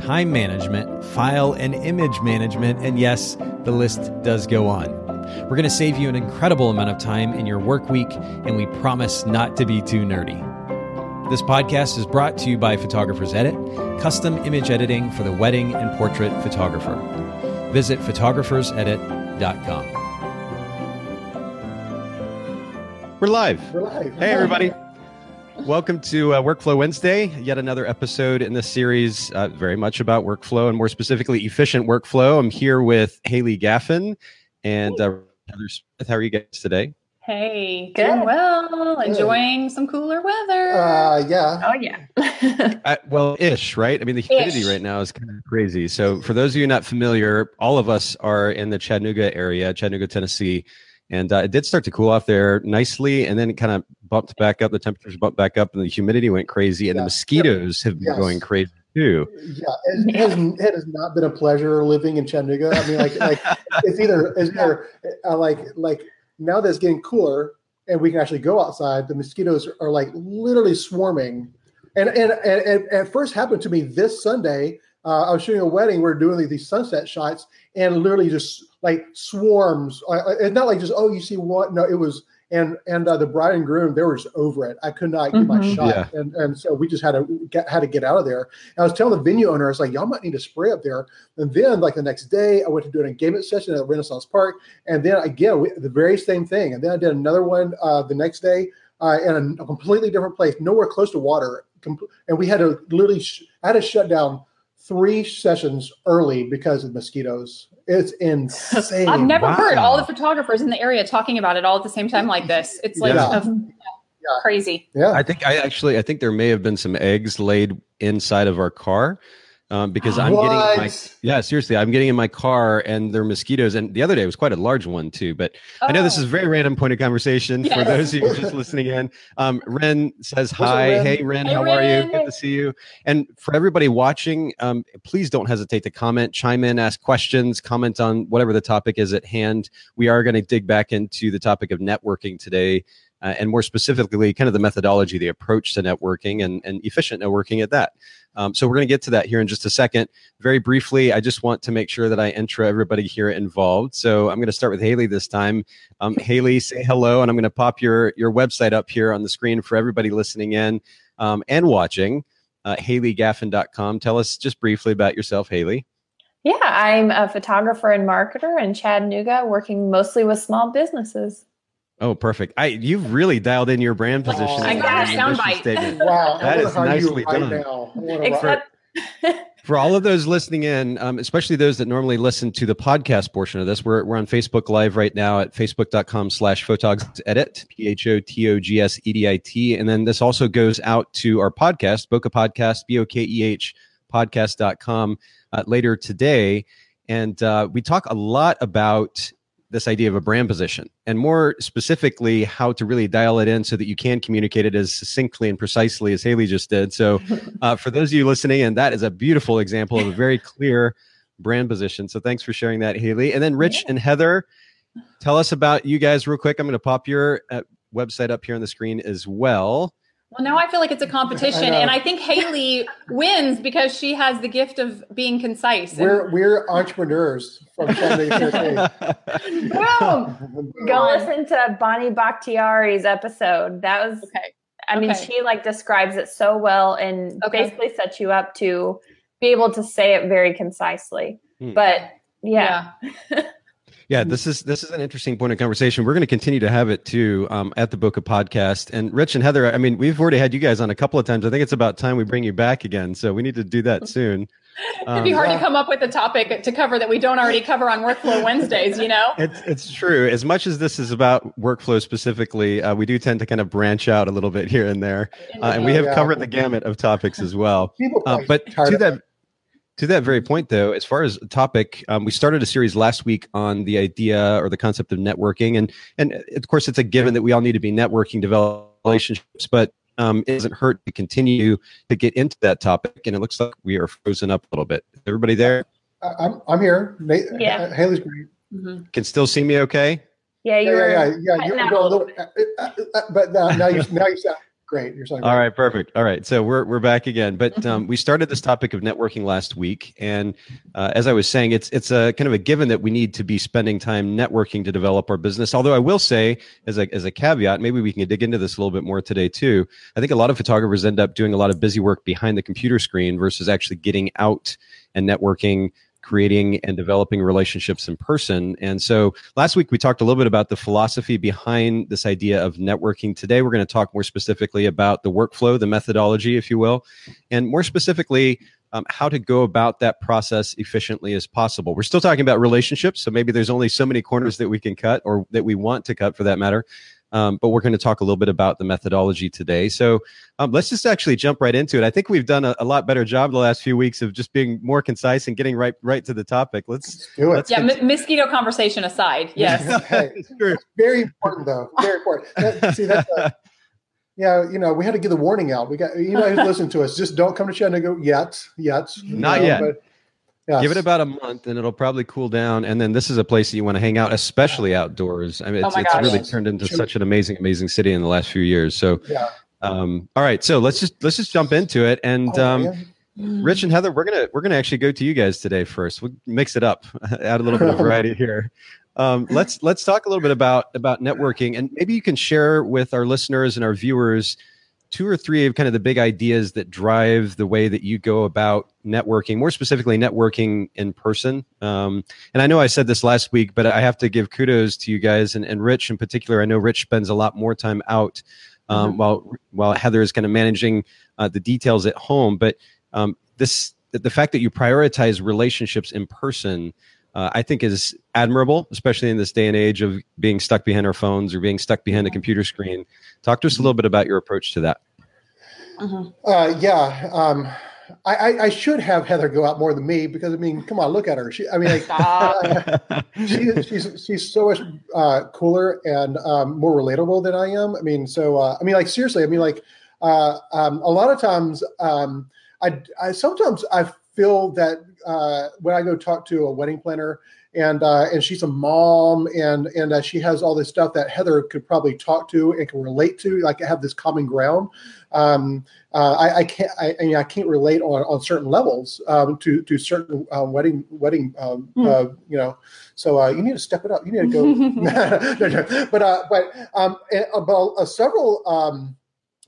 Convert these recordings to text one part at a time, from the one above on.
time management, file and image management, and yes, the list does go on. We're going to save you an incredible amount of time in your work week, and we promise not to be too nerdy. This podcast is brought to you by Photographers Edit, custom image editing for the wedding and portrait photographer. Visit photographersedit.com. We're live. We're live. Hey, everybody. Welcome to uh, Workflow Wednesday, yet another episode in this series, uh, very much about workflow and more specifically efficient workflow. I'm here with Haylee Gaffin and uh, Heather Smith. How are you guys today? Hey, good. doing well, good. enjoying some cooler weather. Uh, yeah. Oh, yeah. uh, well, ish, right? I mean, the humidity ish. right now is kind of crazy. So, for those of you not familiar, all of us are in the Chattanooga area, Chattanooga, Tennessee and uh, it did start to cool off there nicely and then it kind of bumped back up the temperatures bumped back up and the humidity went crazy and yeah. the mosquitoes have been yes. going crazy too yeah it, Has, it has not been a pleasure living in chattanooga i mean like like it's either it's either uh, like like now that it's getting cooler and we can actually go outside the mosquitoes are like literally swarming and and, and, and at first happened to me this sunday uh, I was shooting a wedding. We are doing these sunset shots, and literally just like swarms. It's not like just oh, you see what? No, it was and and uh, the bride and groom they were just over it. I could not get mm-hmm. my shot, yeah. and and so we just had to get had to get out of there. And I was telling the venue owner, I was like, y'all might need to spray up there. And then like the next day, I went to do an engagement session at Renaissance Park, and then again we, the very same thing. And then I did another one uh, the next day uh, in a, a, completely different place, nowhere close to water. and we had to literally, sh- I had to shut down three sessions early because of mosquitoes. It's insane. I've never wow. heard all the photographers in the area talking about it all at the same time like this. It's like yeah. A, yeah, crazy. Yeah. I think I actually I think there may have been some eggs laid inside of our car um, because I'm what? getting my yeah seriously I'm getting in my car and there are mosquitoes and the other day was quite a large one too but oh. I know this is a very oh. random point of conversation yes. for those of you just listening in um, Ren says hi Ren? hey Ren hey, how Ren. are you good to see you and for everybody watching um, please don't hesitate to comment chime in ask questions comment on whatever the topic is at hand we are going to dig back into the topic of networking today uh, and more specifically, kind of the methodology, the approach to networking and, and efficient networking at that. Um, so we're going to get to that here in just a second. Very briefly, I just want to make sure that I intro everybody here involved. So I'm going to start with Haylee this time. Um, Haylee, say hello, and I'm going to pop your your website up here on the screen for everybody listening in um, and watching. Uh, HayleeGaffin.com. Tell us just briefly about yourself, Haylee. Yeah, I'm a photographer and marketer in Chattanooga, working mostly with small businesses. Oh, perfect! I you've really dialed in your brand position. Oh, I got a soundbite. Wow, that is nicely right done. Except, for all of those listening in, um, especially those that normally listen to the podcast portion of this, we're, we're on Facebook Live right now at facebook.com slash photogs edit, P H O T O G S E D I T. And then this also goes out to our podcast, Bokeh Podcast, B O K E H podcast.com uh, later today. And uh, we talk a lot about this idea of a brand position and more specifically how to really dial it in so that you can communicate it as succinctly and precisely as haylee just did. So uh, for those of you listening and that is a beautiful example of a very clear brand position. So thanks for sharing that haylee. And then rich yeah. and heather tell us about you guys real quick. I'm going to pop your uh, website up here on the screen as well well, now I feel like it's a competition, I and I think Haylee wins because she has the gift of being concise. We're we're entrepreneurs from Boom! Go listen to Bonnie Bakhtiari's episode. That was okay. I mean, okay. she like describes it so well and okay. basically sets you up to be able to say it very concisely. Hmm. But yeah. yeah. Yeah, this is this is an interesting point of conversation. We're going to continue to have it too um, at the Bokeh Podcast. And Rich and Heather, I mean, we've already had you guys on a couple of times. I think it's about time we bring you back again. So we need to do that soon. It'd be hard um, to come up with a topic to cover that we don't already cover on Workflow Wednesdays. You know, it's it's true. As much as this is about workflow specifically, uh, we do tend to kind of branch out a little bit here and there, uh, and we have covered the gamut of topics as well. Uh, but to that To that very point, though, as far as topic, um, we started a series last week on the idea or the concept of networking, and and of course, it's a given that we all need to be networking, develop relationships, but um, it doesn't hurt to continue to get into that topic. And it looks like we are frozen up a little bit. Everybody there? I'm I'm here. Nate, yeah, Haylee's great. Mm-hmm. Can still see me okay? Yeah, you yeah, yeah, yeah, yeah. You're a little, uh, uh, uh, but now, now you now you sound great. You're saying all right, perfect. All right, so we're we're back again. But um, we started this topic of networking last week, and uh, as I was saying, it's it's a kind of a given that we need to be spending time networking to develop our business. Although I will say, as a as a caveat, maybe we can dig into this a little bit more today too. I think a lot of photographers end up doing a lot of busy work behind the computer screen versus actually getting out and networking creating and developing relationships in person. And so last week we talked a little bit about the philosophy behind this idea of networking. Today we're going to talk more specifically about the workflow, the methodology, if you will, and more specifically, um, how to go about that process efficiently as possible. We're still talking about relationships, so maybe there's only so many corners that we can cut or that we want to cut for that matter. Um, but we're going to talk a little bit about the methodology today. So um, let's just actually jump right into it. I think we've done a, a, lot better job the last few weeks of just being more concise and getting right right to the topic. Let's do it. Let's yeah, m- mosquito conversation aside. Yes, hey, very important though. Very important. That, see, that's a, yeah, you know, we had to get the warning out. We got you know, listen to us. Just don't come to Chattanooga yet, yet. Not know, yet. But, Yes. Give it about a month and it'll probably cool down. And then this is a place that you want to hang out, especially outdoors. I mean, it's, oh it's really turned into such an amazing, amazing city in the last few years. So, yeah. um, all right. So let's just, let's just jump into it. And, oh, um, Rich and Heather, we're gonna we're gonna actually go to you guys today first. We'll mix it up, add a little bit of variety here. Um, let's let's talk a little bit about about networking, and maybe you can share with our listeners and our viewers two or three of kind of the big ideas that drive the way that you go about networking, more specifically networking in person. Um, and I know I said this last week, but I have to give kudos to you guys and, and Rich in particular. I know Rich spends a lot more time out um, mm-hmm. while while Heather is kind of managing uh, the details at home. But um, this the fact that you prioritize relationships in person uh, I think is admirable, especially in this day and age of being stuck behind our phones or being stuck behind a computer screen. Talk to us a little bit about your approach to that. Uh-huh. Uh, yeah, um, I, I, should have Heather go out more than me because I mean, come on, look at her. She, I mean, like, uh, she, she's she's so much uh, cooler and um, more relatable than I am. I mean, so uh, I mean, like seriously, I mean, like uh, um, a lot of times, um, I, I sometimes I feel that uh, when I go talk to a wedding planner and uh, and she's a mom and and uh, she has all this stuff that Heather could probably talk to and can relate to, like I have this common ground. Um, uh, I, I, can't I, I, mean I can't relate on, on certain levels um, to to certain uh, wedding wedding um, mm. you know. So you need to step it up. You need to go. no, no. But but um, about several.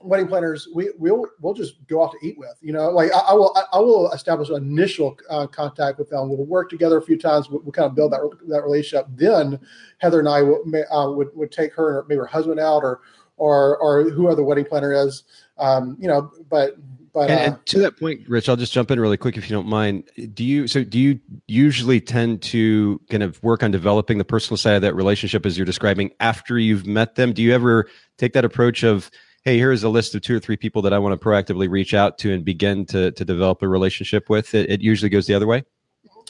Wedding planners we we'll we'll just go out to eat with you know like i, I will I, I, will establish an initial uh, contact with them we'll work together a few times we'll, we'll, kind of build that that relationship then heather and i will, uh, would would take her or maybe her husband out or or or whoever the wedding planner is um you know but but and, uh, and, to that point, Rich, I'll just jump in really quick if you don't mind. Do you so do you usually tend to kind of work on developing the personal side of that relationship as you're describing after you've met them? Do you ever take that approach of hey, here's a list of two or three people that I want to proactively reach out to and begin to to develop a relationship with. It, it usually goes the other way.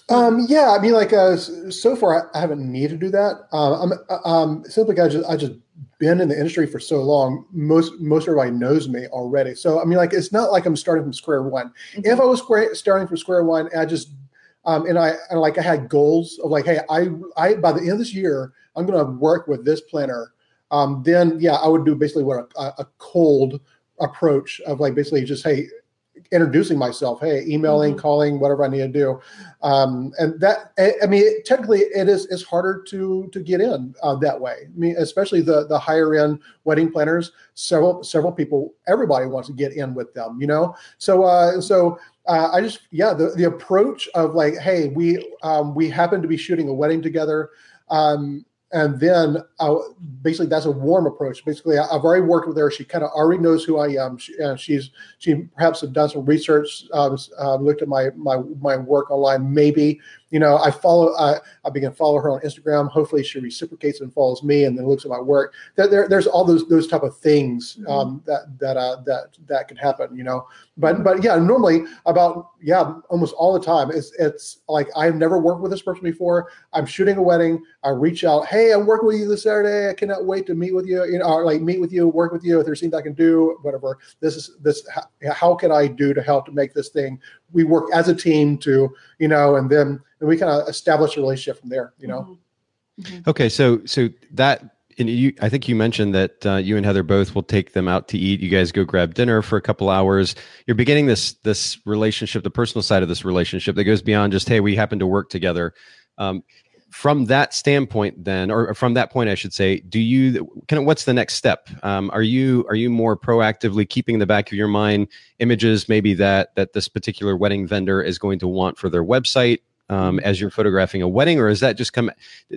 Um, yeah, I mean, like uh, so far, I haven't needed to do that. Um, I'm uh, um, simply I just I just been in the industry for so long. Most most everybody knows me already. So I mean, like it's not like I'm starting from square one. Mm-hmm. If I was square, starting from square one, I just um, and I and like I had goals of like, hey, I I by the end of this year, I'm going to work with this planner um, then yeah, I would do basically what a, a, cold approach of like basically just hey, introducing myself, hey, emailing, mm-hmm. calling, whatever I need to do, um, and that I mean, technically, it is it's harder to to get in uh, that way. I mean, especially the the higher end wedding planners. Several several people, everybody wants to get in with them, you know. So uh, so uh, I just yeah, the the approach of like, hey, we um, we happen to be shooting a wedding together. Um, and then uh, basically that's a warm approach. Basically, I, have already worked with her. She kind of already knows who I am. She, uh, she's she perhaps have done some research, um, uh, looked at my my my work online, maybe, you know, I follow, I, I begin to follow her on Instagram. Hopefully she reciprocates and follows me and then looks at my work. There, there there's all those, those type of things mm-hmm. um, that, that, uh, that, that can happen, you know, but, but yeah, normally about, yeah, almost all the time it's, it's like, I've never worked with this person before. I'm shooting a wedding. I reach out, Hey, I'm working with you this Saturday. I cannot wait to meet with you, you know, or like meet with you, work with you. If there's things I can do, whatever, this is this, how, how can I do to help to make this thing we work as a team to you know and then and we kind of establish a relationship from there you know mm-hmm. mm-hmm. okay so so that and you i think you mentioned that uh, you and heather both will take them out to eat you guys go grab dinner for a couple hours you're beginning this this relationship the personal side of this relationship that goes beyond just hey we happen to work together um, from that standpoint then or from that point i should say do you kind of what's the next step? Um, are you are you more proactively keeping in the back of your mind images maybe that that this particular wedding vendor is going to want for their website um, as you're photographing a wedding or is that just come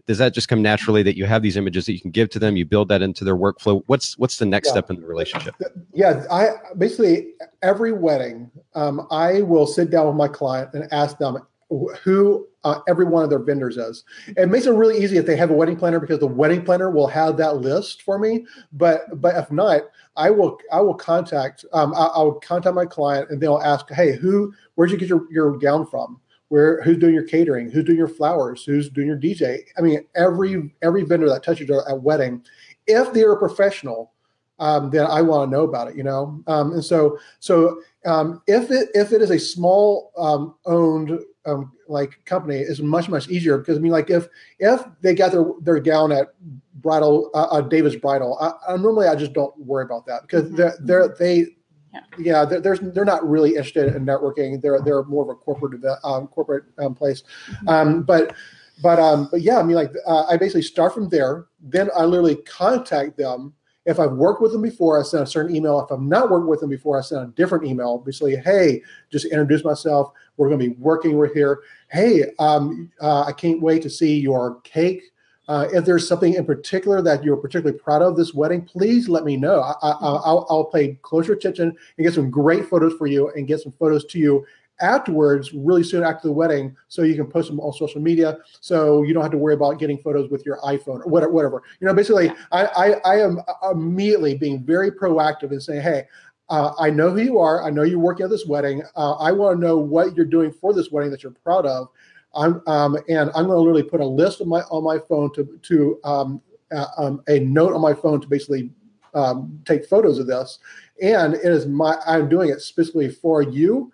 does that just come naturally that you have these images that you can give to them you build that into their workflow? What's what's the next yeah. step in the relationship? Yeah i basically every wedding um, i will sit down with my client and ask them who uh, every one of their vendors is. It makes it really easy if they have a wedding planner because the wedding planner will have that list for me. But but if not, I will I will contact um, I, I will contact my client and they'll ask, hey, who where'd you get your, your gown from? Where who's doing your catering? Who's doing your flowers? Who's doing your DJ? I mean, every every vendor that touches a wedding, if they're a professional, um, then I want to know about it, you know. Um, and so, so um, if it if it is a small um, owned um, like company, is much much easier because I mean, like if if they got their their gown at bridal uh, uh, David's Bridal, I, I, normally I just don't worry about that because mm-hmm. they're they're they. Yeah, yeah they're, they're, they're not really interested in networking. They're they're more of a corporate um, corporate place, mm-hmm. but but um, but yeah, I mean, like uh, I basically start from there. Then I literally contact them if I've worked with them before, I send a certain email. If I've not worked with them before, I send a different email. Basically, hey, just introduce myself. We're going to be working with here. Hey, um, uh, I can't wait to see your cake. Uh, if there's something in particular that you're particularly proud of this wedding, please let me know. I, will pay closer attention and get some great photos for you and get some photos to you afterwards, really soon after the wedding, so you can post them on social media. So you don't have to worry about getting photos with your iPhone or whatever. whatever. You know, basically, I, I, I am immediately being very proactive and saying, hey, uh, I know who you are. I know you're working at this wedding. Uh, I want to know what you're doing for this wedding that you're proud of. I'm um, and I'm going to literally put a list on my on my phone to to um, uh, um, a note on my phone to basically um, take photos of this. And it is my I'm doing it specifically for you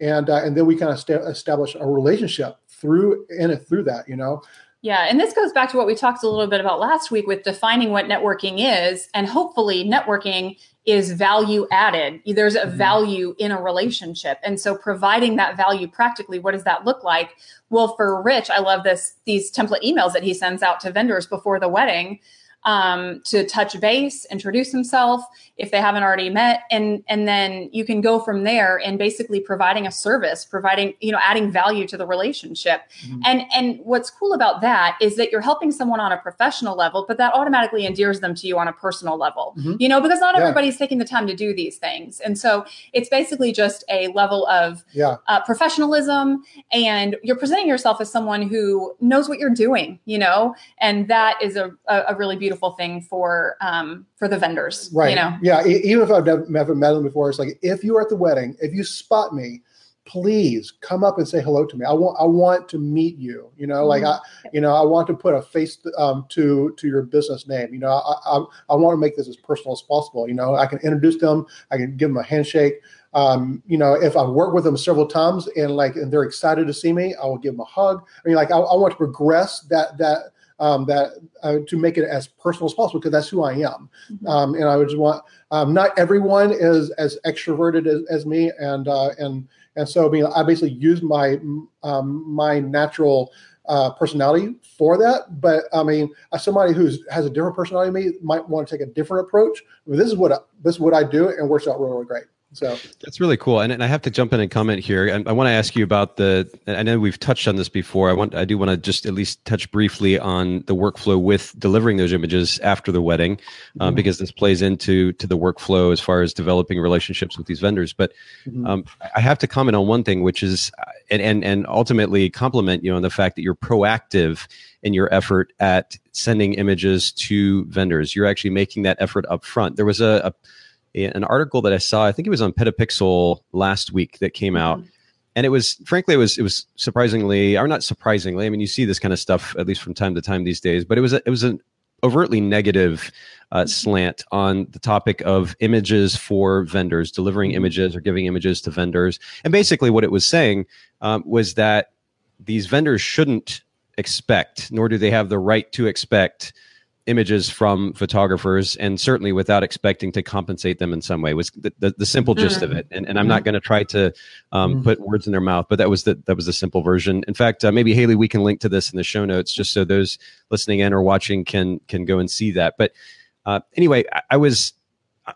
and uh, and then we kind of st- establish a relationship through in it through that you know? Yeah and this goes back to what we talked a little bit about last week with defining what networking is and hopefully networking is value added. There's a mm-hmm. value in a relationship and so providing that value practically what does that look like? Well for rich i love this these template emails that he sends out to vendors before the wedding um, to touch base, introduce himself if they haven't already met, and and then you can go from there and basically providing a service, providing you know adding value to the relationship. Mm-hmm. And and what's cool about that is that you're helping someone on a professional level, but that automatically endears them to you on a personal level. Mm-hmm. You know, because not yeah. everybody's taking the time to do these things, and so it's basically just a level of yeah. uh, professionalism, and you're presenting yourself as someone who knows what you're doing. You know, and that is a, a, a really beautiful beautiful thing for um, for the vendors. Right. You know. Yeah. Even if I've never, never met them before, it's like if you are at the wedding, if you spot me, please come up and say hello to me. I want I want to meet you. You know, like mm-hmm. I you know I want to put a face um, to to your business name. You know, I, I, I want to make this as personal as possible. You know, I can introduce them. I can give them a handshake. Um, you know, if I've worked with them several times and like and they're excited to see me, I will give them a hug. I mean, like I, I want to progress that that um, that uh, to make it as personal as possible because that's who I am. Mm-hmm. Um, and I would just want um, not everyone is as extroverted as, as me, and uh, and and so I mean I basically use my um, my natural. Uh, personality for that, but I mean, as somebody who has a different personality than me might want to take a different approach. I mean, this is what I, this is what I do, and works out really, really great. So that's really cool. And, and I have to jump in and comment here. And I want to ask you about the, I know we've touched on this before. I want, I do want to just at least touch briefly on the workflow with delivering those images after the wedding, um, mm-hmm. because this plays into, to the workflow as far as developing relationships with these vendors. But mm-hmm. um, I have to comment on one thing, which is, and, and, and ultimately compliment you on the fact that you're proactive in your effort at sending images to vendors. You're actually making that effort up front. There was a, a an article that I saw. I think it was on Petapixel last week that came out. Mm-hmm. And it was, frankly, it was it was surprisingly, or not surprisingly. I mean, you see this kind of stuff at least from time to time these days. But it was a, it was an overtly negative uh, mm-hmm. slant on the topic of images for vendors, delivering mm-hmm. images or giving images to vendors. And basically, what it was saying um, was that these vendors shouldn't expect, nor do they have the right to expect images from photographers and certainly without expecting to compensate them in some way was the, the, the simple gist mm-hmm. of it and, and i'm not mm-hmm. going to try to um, mm-hmm. put words in their mouth but that was the that was the simple version in fact uh, maybe haylee we can link to this in the show notes just so those listening in or watching can can go and see that but uh, anyway I, I, was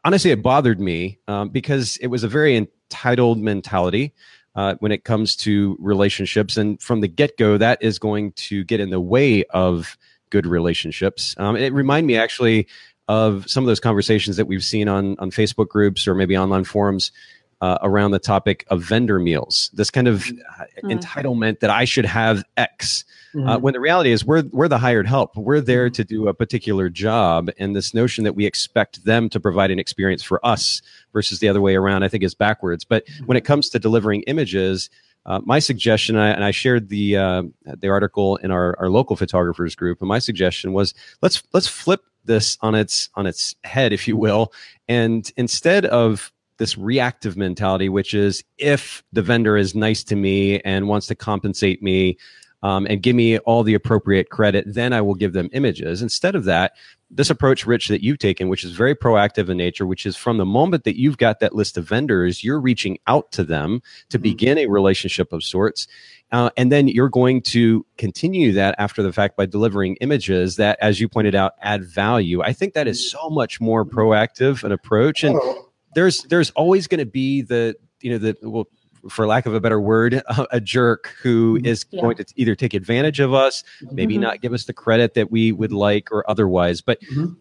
honestly it bothered me um, because it was a very entitled mentality uh, when it comes to relationships and from the get-go that is going to get in the way of good relationships. Um, it reminded me actually of some of those conversations that we've seen on on Facebook groups or maybe online forums uh, around the topic of vendor meals. This kind of mm-hmm. entitlement that I should have X. Uh, mm-hmm. Uh, when the reality is we're we're the hired help. We're there mm-hmm. to do a particular job, and this notion that we expect them to provide an experience for us versus the other way around, I think is backwards. But when it mm-hmm. comes to delivering images, uh, my suggestion, and I shared the uh, the article in our, our local photographers group, and my suggestion was let's let's flip this on its on its head, if you will, and instead of this reactive mentality, which is if the vendor is nice to me and wants to compensate me um, and give me all the appropriate credit, then I will give them images. Instead of that, this approach, Rich, that you've taken, which is very proactive in nature, which is from the moment that you've got that list of vendors, you're reaching out to them to mm-hmm. begin a relationship of sorts. Uh, and then you're going to continue that after the fact by delivering images that, as you pointed out, add value. I think that is so much more proactive an approach. And oh. there's there's always going to be the you know the well for lack of a better word, a, a jerk who mm-hmm. yeah. going to either take advantage of us, maybe mm-hmm. not give us the credit that we would like or otherwise. But mm-hmm.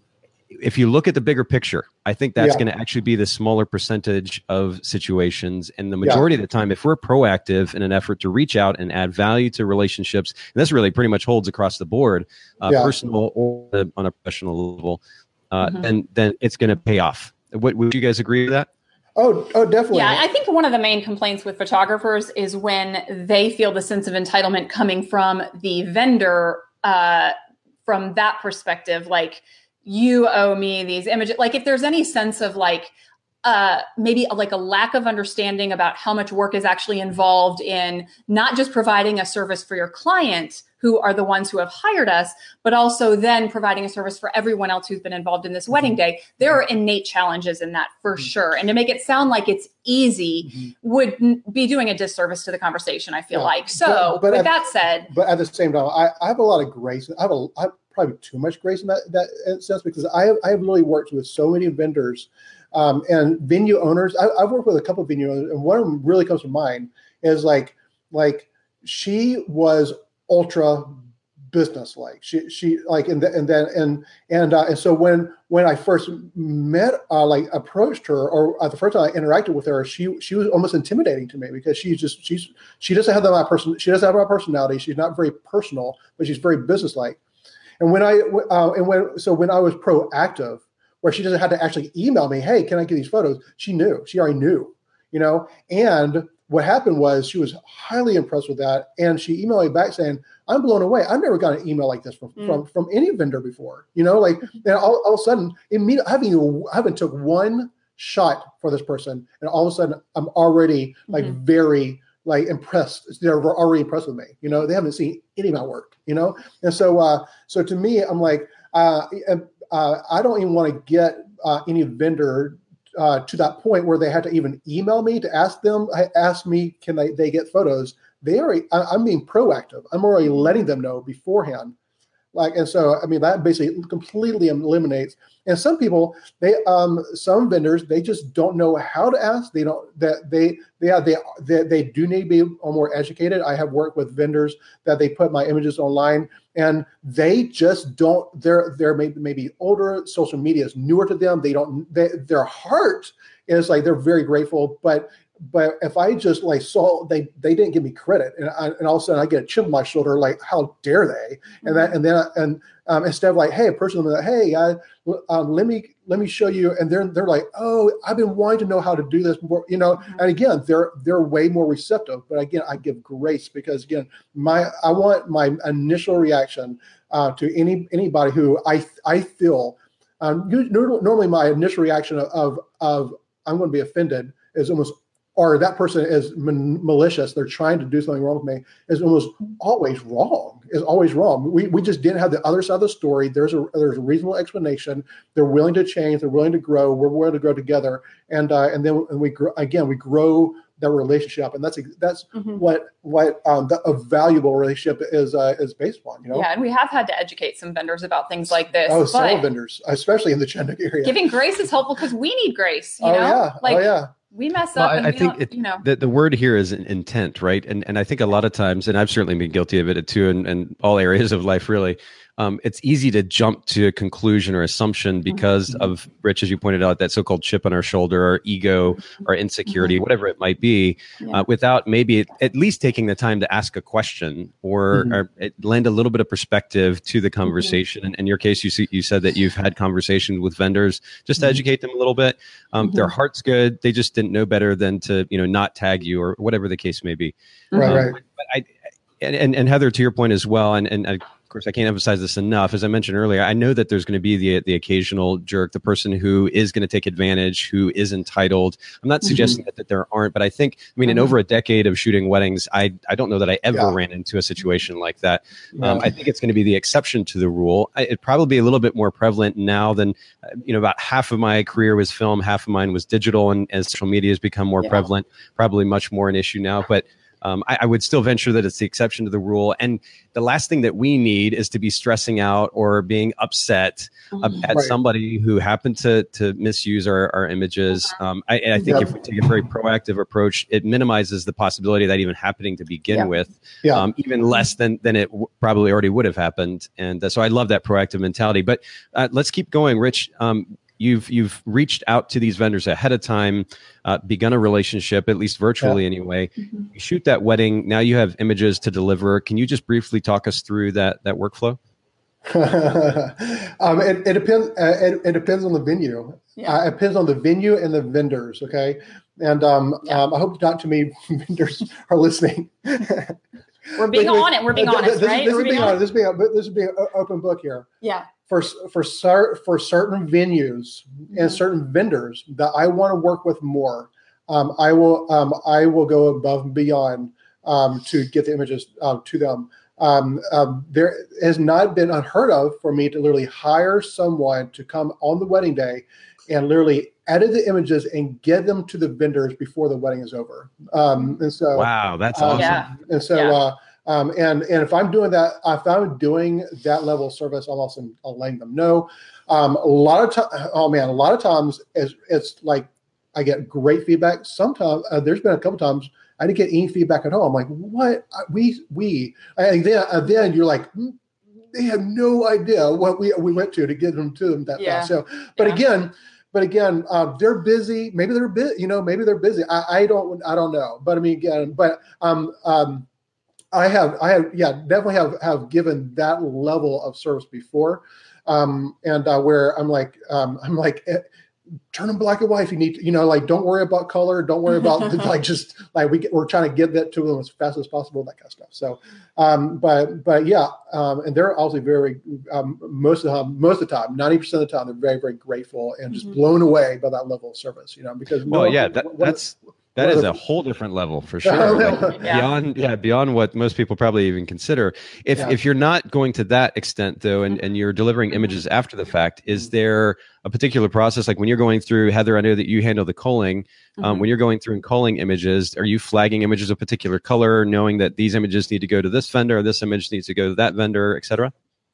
if you look at the bigger picture, I think that's yeah. going to actually be the smaller percentage of situations. And the majority yeah. of the time, if we're proactive in an effort to reach out and add value to relationships, and this really pretty much holds across the board, uh, personal or on a professional level, uh, mm-hmm. then then it's going to pay off. Would, would you guys agree with that? Oh, oh, definitely. Yeah, I think one of the main complaints with photographers is when they feel the sense of entitlement coming from the vendor uh, from that perspective. Like, you owe me these images. Like, if there's any sense of like, uh, maybe like a lack of understanding about how much work is actually involved in not just providing a service for your clients who are the ones who have hired us, but also then providing a service for everyone else who's been involved in this wedding day. There are innate challenges in that for mm-hmm. sure. And to make it sound like it's easy mm-hmm. would be doing a disservice to the conversation, I feel yeah. like. So, but, but with at, that said, but at the same time, I, I have a lot of grace. I have a, I have probably too much grace in that, that sense because I have, I have really worked with so many vendors um, and venue owners. I, have worked with a couple of venue owners, and one of them really comes to mind is like, like she was ultra business like she she like and, and then and and uh, and so when when i first met uh, like approached her or uh, the first time i interacted with her she she was almost intimidating to me because she's just she's she doesn't have that my person she doesn't have my personality she's not very personal but she's very business like and when i uh, and when so when i was proactive where she doesn't have to actually email me hey can i get these photos she knew she already knew you know and what happened was she was highly impressed with that and she emailed me back saying I'm blown away. I've never got an email like this from mm. from, from any vendor before. You know, like and all, all of a sudden, immediately, I haven't I haven't took one shot for this person, and all of a sudden, I'm already like mm-hmm. very like impressed. They're already impressed with me. You know, they haven't seen any of my work. You know, and so uh, so to me, I'm like, uh, uh, I don't even want to get uh, any vendor uh, to that point where they had to even email me to ask them, ask me, can they, they get photos? they are I, am being proactive i'm already letting them know beforehand Like, and so I mean that basically completely eliminates. And some people, they um some vendors, they just don't know how to ask. They don't that they they have they, they they do need to be more educated. I have worked with vendors that they put my images online and they just don't they're they're maybe, maybe older social media is newer to them they don't they, their heart is like they're very grateful but but if I just like saw they they didn't give me credit, and, I, and all of a sudden I get a chip on my shoulder, like how dare they? And that and then and um, instead of like, hey, a person like, hey, I, um, let me let me show you, and they're they're like, oh, I've been wanting to know how to do this you know. And again, they're they're way more receptive. But again, I give grace because again, my I want my initial reaction uh, to any anybody who I I feel. Um, normally, my initial reaction of, of, of I'm going to be offended is almost or that person is malicious, they're trying to do something wrong with me, is almost always wrong. Is always wrong. We, we just didn't have the other side of the story. There's a there's a reasonable explanation. They're willing to change. They're willing to grow. We're willing to grow together. And uh, and then and we grow, again we grow that relationship, and that's that's mm-hmm. what what um, the, a valuable relationship is uh, is based on. You know. Yeah, and we have had to educate some vendors about things like this. Oh, several vendors, especially in the Chattanooga area. Giving grace is helpful because we need grace. You oh know? yeah. Oh, like, oh yeah we mess up. Well, I, I think it, you know the, the word here is intent, right? And and I think a lot of times, and I've certainly been guilty of it too, in, in all areas of life, really um, it's easy to jump to a conclusion or assumption because mm-hmm. of Rich, as you pointed out, that so-called chip on our shoulder, or ego, mm-hmm. or insecurity, mm-hmm. whatever it might be, yeah. uh, without maybe at least taking the time to ask a question or, mm-hmm. or lend a little bit of perspective to the mm-hmm. conversation. And in your case, you see, you said that you've had conversations with vendors just to mm-hmm. educate them a little bit. Um, their heart's good; they just didn't know better than to you know not tag you or whatever the case may be. Right, um, right. But I, and, and, and Heather, to your point as well, and, and I course, I can't emphasize this enough. As I mentioned earlier, I know that there's going to be the the occasional jerk, the person who is going to take advantage, who is entitled. I'm not mm-hmm. suggesting that, that there aren't, but I think, I mean, mm-hmm. in over a decade of shooting weddings, I I don't know that I ever yeah. ran into a situation like that. Yeah. Um, I think it's going to be the exception to the rule. I, it probably be a little bit more prevalent now than, uh, you know, about half of my career was film, half of mine was digital, and as social media has become more yeah. prevalent, probably much more an issue now. But um, I, I, would still venture that it's the exception to the rule. And the last thing that we need is to be stressing out or being upset mm-hmm. at right. somebody who happened to to misuse our, our images. Um, I, I, think if we take a very proactive approach, it minimizes the possibility of that even happening to begin yeah. with, yeah. Um, even less than than it w- probably already would have happened. And uh, so I love that proactive mentality. But uh, let's keep going, Rich. Um, you've you've reached out to these vendors ahead of time, uh, begun a relationship, at least virtually yeah. anyway. Mm-hmm. You shoot that wedding. Now you have images to deliver. Can you just briefly talk us through that that workflow? um, it, it, depends. Uh, it, it, depends on the venue. Yeah. Uh, it depends on the venue and the vendors. Okay, and um, yeah. um, I hope not too many vendors are listening. We're being on it. We're being honest, this, right? This, is being honest. This is being this being an open book here. Yeah for for for certain venues and certain vendors that I want to work with more, um, I will um, I will go above and beyond um, to get the images uh, to them. Um, um, there has not been unheard of for me to literally hire someone to come on the wedding day and literally edit the images and get them to the vendors before the wedding is over. Um, and so, wow, that's awesome. Yeah. And so. Yeah. Uh, um, and and if I'm doing that, if I'm doing that level of service, I'll also I'll letting them know. Um, a lot of time, oh man, a lot of times it's, it's like I get great feedback. Sometimes uh, there's been a couple times I didn't get any feedback at all. I'm like, what we we and then and then you're like. Hmm, they have no idea what we we went to to get them to them that yeah. fast. So, but yeah. again, but again, uh, they're busy. Maybe they're busy. You know, maybe they're busy. I, I don't. I don't know. But I mean, again, but um, um, I have, I have, yeah, definitely have have given that level of service before, um, and uh, where I'm like, um, I'm like, eh, turn them black and white if you need to, you know, like don't worry about color, don't worry about like just like we get, we're trying to get that to them as fast as possible, that kind of stuff. So, um, but but yeah, um, and they're also very um, most of the time, most of the time, ninety percent of the time, they're very very grateful and just mm-hmm. blown away by that level of service, you know, because well, no, yeah, that, that's. That is a whole different level for sure. Like yeah. Beyond, yeah, beyond what most people probably even consider. If yeah. if you're not going to that extent though, and, and you're delivering images after the fact, is there a particular process? Like when you're going through Heather, I know that you handle the culling. Um, mm-hmm. When you're going through and culling images, are you flagging images of particular color, knowing that these images need to go to this vendor, or this image needs to go to that vendor, etc.?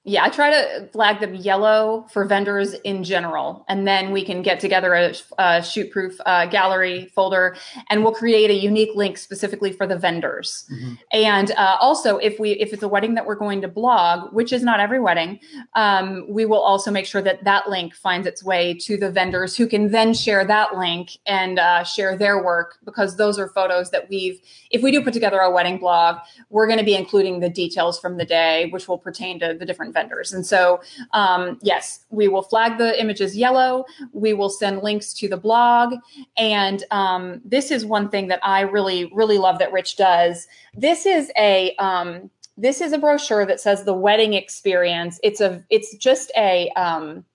Yeah, I try to flag them yellow for vendors in general, and then we can get together a, a Shootproof uh, gallery folder, and we'll create a unique link specifically for the vendors. Mm-hmm. And uh, also, if we if it's a wedding that we're going to blog, which is not every wedding, um, we will also make sure that that link finds its way to the vendors, who can then share that link and uh, share their work because those are photos that we've. If we do put together a wedding blog, we're going to be including the details from the day, which will pertain to the different vendors. And so, um, yes, we will flag the images yellow. We will send links to the blog. And um, this is one thing that I really, really love that Rich does. This is a, um, this is a brochure that says the wedding experience. It's a, it's just a, um,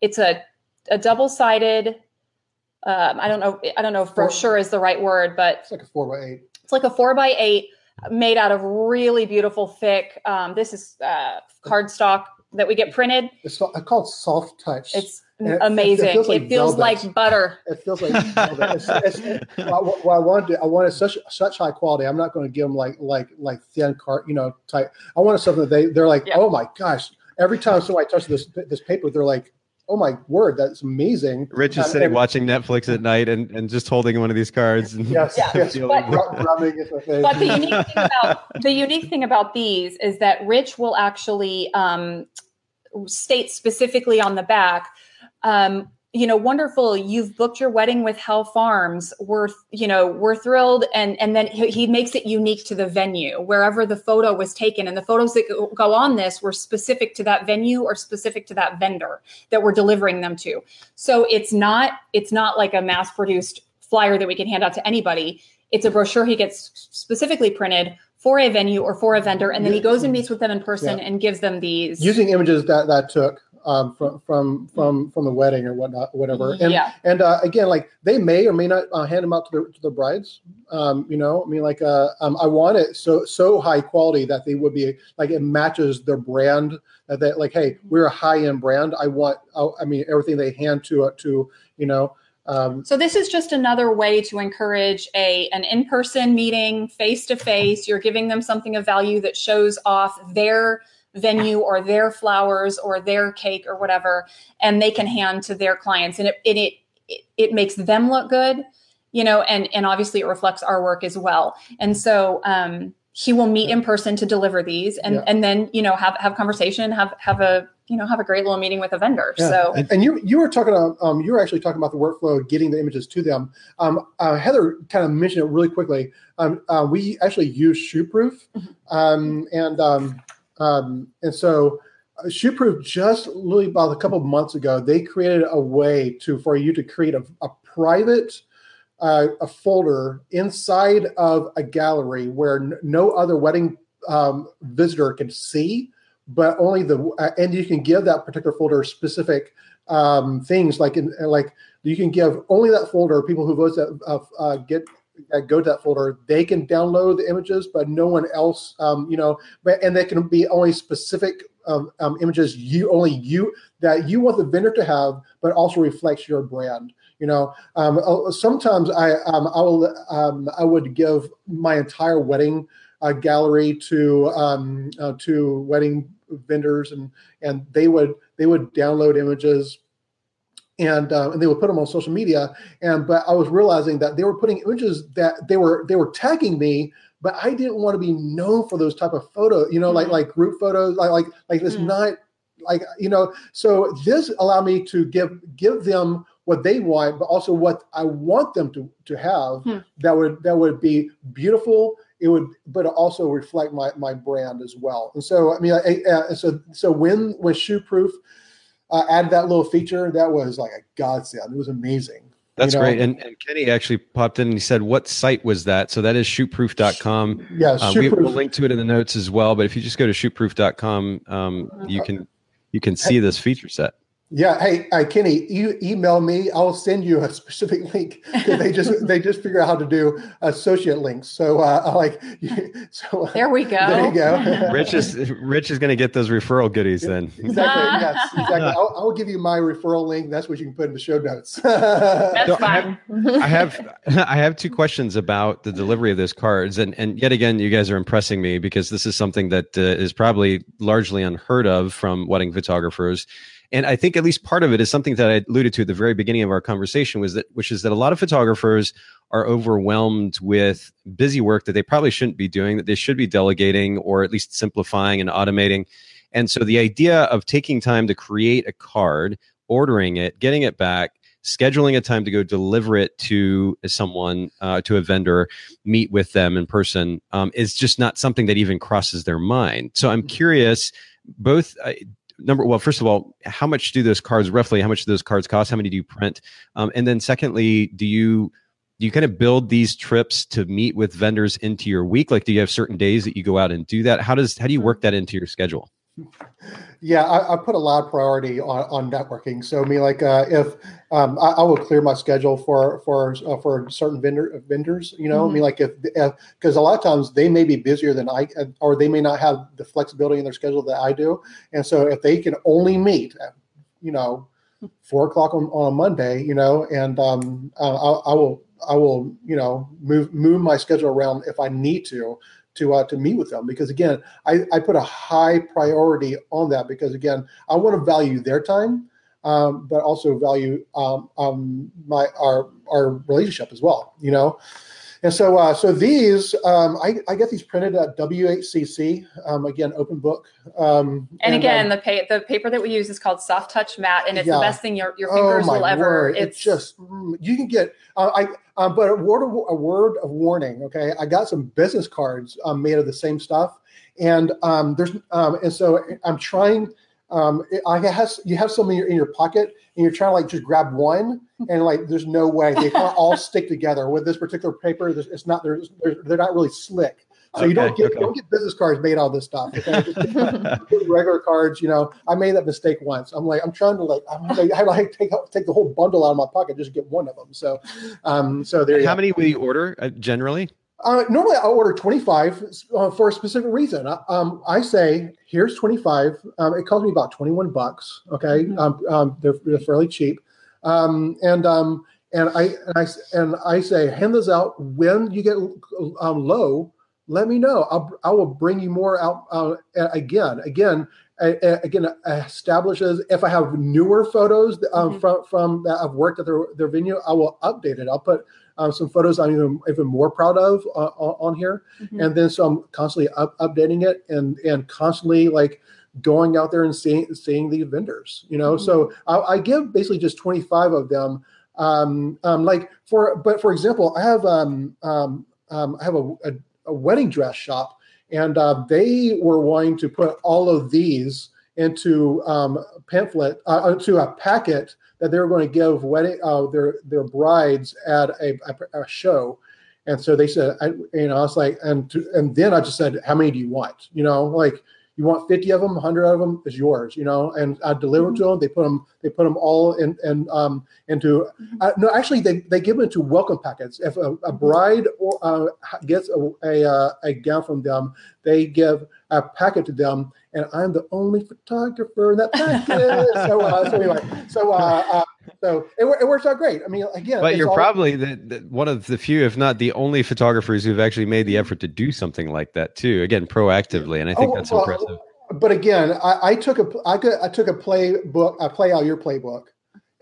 it's a, a double sided. Um, I don't know. I don't know if brochure is the right word, but it's like a four by eight. It's like a four by eight made out of really beautiful thick. Um, this is uh, cardstock that we get printed. It's called soft touch. It's it, amazing. It, feels, like, it feels like, butter. It feels like it's, it's, well, I wanted, I wanted such such high quality. I'm not going to give them like like like thin cart, you know, type. I wanted something that they they're like, yeah. oh my gosh. Every time somebody touches this this paper, they're like, oh my word, that's amazing. Rich is sitting and, watching Netflix at night and, and just holding one of these cards. And yes, yes. But, but the unique thing about the unique thing about these is that Rich will actually um, state specifically on the back. Um, you know, wonderful. You've booked your wedding with Hell Farms. We're, you know, we're thrilled. And and then he, he, makes it unique to the venue wherever the photo was taken. And the photos that go on this were specific to that venue or specific to that vendor that we're delivering them to. So it's not it's not like a mass produced flyer that we can hand out to anybody. It's a brochure he gets specifically printed for a venue or for a vendor, and then he goes and meets with them in person yeah. and gives them these using images that that took um, from from from from the wedding or whatnot, whatever. And yeah. and uh, again, like they may or may not uh, hand them out to the to the brides. Um, you know, I mean, like uh, um, I want it so so high quality that they would be like it matches their brand. That they like, hey, we're a high end brand. I want, uh, I mean, everything they hand to uh, to you know. Um, so this is just another way to encourage a an in person meeting, face to face. You're giving them something of value that shows off their venue or their flowers or their cake or whatever and they can hand to their clients. And it it it, it makes them look good you know and and obviously it reflects our work as well. And so um he will meet in person to deliver these and yeah. and then you know have have conversation have have a you know have a great little meeting with a vendor. Yeah. so and, and, you you were talking about um you were actually talking about the workflow getting the images to them. Um uh, heather kind of mentioned it really quickly. Um uh, we actually use shootproof mm-hmm. um and um um, and so uh, Shootproof just really about a couple months ago, they created a way to for you to create a, a private uh, a folder inside of a gallery where n- no other wedding um, visitor can see, but only the uh, and you can give that particular folder specific um, things like in like you can give only that folder people who vote that uh, uh, get uh, go to that folder, they can download the images, but no one else, um, you know, but and they can be only specific um, um, images you only you that you want the vendor to have, but also reflects your brand. You know, um, uh, sometimes I um, I will um, I would give my entire wedding uh, gallery to um, uh, to wedding vendors, and and they would they would download images and uh, and they would put them on social media. And but I was realizing that they were putting images that they were they were tagging me, but I didn't want to be known for those type of photo, you know, mm-hmm. like like group photos, like like like this mm-hmm. not like you know. So this allowed me to give give them what they want, but also what I want them to to have hmm. that would that would be beautiful. It would, but also reflect my my brand as well. And so I mean, I, I, so so when when Shootproof uh, added that little feature, that was like a godsend. It was amazing. That's you know? great. And, and, Kenny actually popped in and he said, What site was that? So that is shootproof.com. Yeah, uh, we, will link to it in the notes as well. But if you just go to shootproof.com, um, you can you can see this feature set. Yeah, hey, uh, Kenny, you email me. I'll send you a specific link they just they just figure out how to do associate links. So, uh, like, so there we go. There you go. Rich is Rich is going to get those referral goodies then. Exactly. yes. Exactly. I'll, I'll, give you my referral link. That's what you can put in the show notes. That's so fine. I have, I have I have two questions about the delivery of those cards, and and yet again, you guys are impressing me because this is something that uh, is probably largely unheard of from wedding photographers and I think at least part of it is something that I alluded to at the very beginning of our conversation was that, which is that a lot of photographers are overwhelmed with busy work that they probably shouldn't be doing, that they should be delegating or at least simplifying and automating. And so the idea of taking time to create a card, ordering it, getting it back, scheduling a time to go deliver it to someone, uh, to a vendor, meet with them in person, um, is just not something that even crosses their mind. So I'm mm-hmm. curious, both uh, number well first of all how much do those cards roughly how much do those cards cost? How many do you print? Um, and then secondly do you do you kind of build these trips to meet with vendors into your week? Like do you have certain days that you go out and do that? How does how do you work that into your schedule yeah, I, I, put a lot of priority on, on networking. So, I mean, like, uh, if um, I, I, will clear my schedule for for uh, for certain vendor vendors, you know, mm-hmm. I mean, like, if because a lot of times they may be busier than I, or they may not have the flexibility in their schedule that I do, and so if they can only meet, at, you know, four o'clock on, on a Monday, you know, and um, uh, I, I will I will you know move move my schedule around if I need to to uh, to meet with them because again I, I put a high priority on that because again I want to value their time um, but also value um, um, my our our relationship as well you know and so, uh, so these, um, I, I get these printed at WHCC. Um, again, open book. Um, and, and, again, um, the pa- the paper that we use is called Soft Touch Matte, and it's yeah. the best thing your, your fingers oh, will ever. Word. It's, just mm, you can get. Uh, I uh, but a word of a word of warning. Okay, I got some business cards um, made of the same stuff, and um, there's and so I'm trying um, I has you have some in your, in your pocket and you're trying to like just grab one and like there's no way they can't all stick together with this particular paper. It's not they're they're, they're not really slick. So okay, you don't get okay. you don't get business cards made out of this stuff. Okay? regular cards, you know. I made that mistake once. I'm like, I'm trying to like, I'm like, I like take take the whole bundle out of my pocket just get one of them. So, um, so there. How many will you order uh, generally? Uh, normally, I order 25 uh, for a specific reason. Uh, um, I say, here's 25. Um, it costs me about 21 bucks. Okay. Mm-hmm. Um, um, they're, they're, fairly cheap. Um, and, um, and I, and I, and I say, hand those out when you get low, let me know. I'll, I will bring you more out uh, again, again, again establishes if I have newer photos mm-hmm. from from that I've worked at their their venue, I will update it. I'll put um, some photos I'm even, even more proud of uh, on here. Mm-hmm. And then so I'm constantly up, updating it and, and constantly like going out there and seeing, seeing the vendors, you know? Mm-hmm. So I, I, give basically just 25 of them. Um, um, like for, but for example, I have, um, um, um I have a, a, a, wedding dress shop and uh, they were wanting to put all of these into um, pamphlet, uh, into a packet that they were going to give wedding uh, their their brides at a, a, a, show, and so they said, I, you know, I was like, and to, and then I just said, how many do you want? You know, like you want 50 of them 100 of them is yours you know and i deliver mm-hmm. to them they put them they put them all in and um into mm-hmm. uh, no actually they, they give them into welcome packets if a, a mm-hmm. bride or uh, gets a, a, uh, a gown from them they give packet to them and i'm the only photographer in that packet so, uh, so anyway so uh, uh so it, it, works out great. I mean, again, but you're probably the, the, one of the few, if not the only photographers who've actually made the effort to do something like that too. Again, proactively, and I think oh, that's well, impressive. But again, I, I took a I, I took a playbook, I play out your playbook.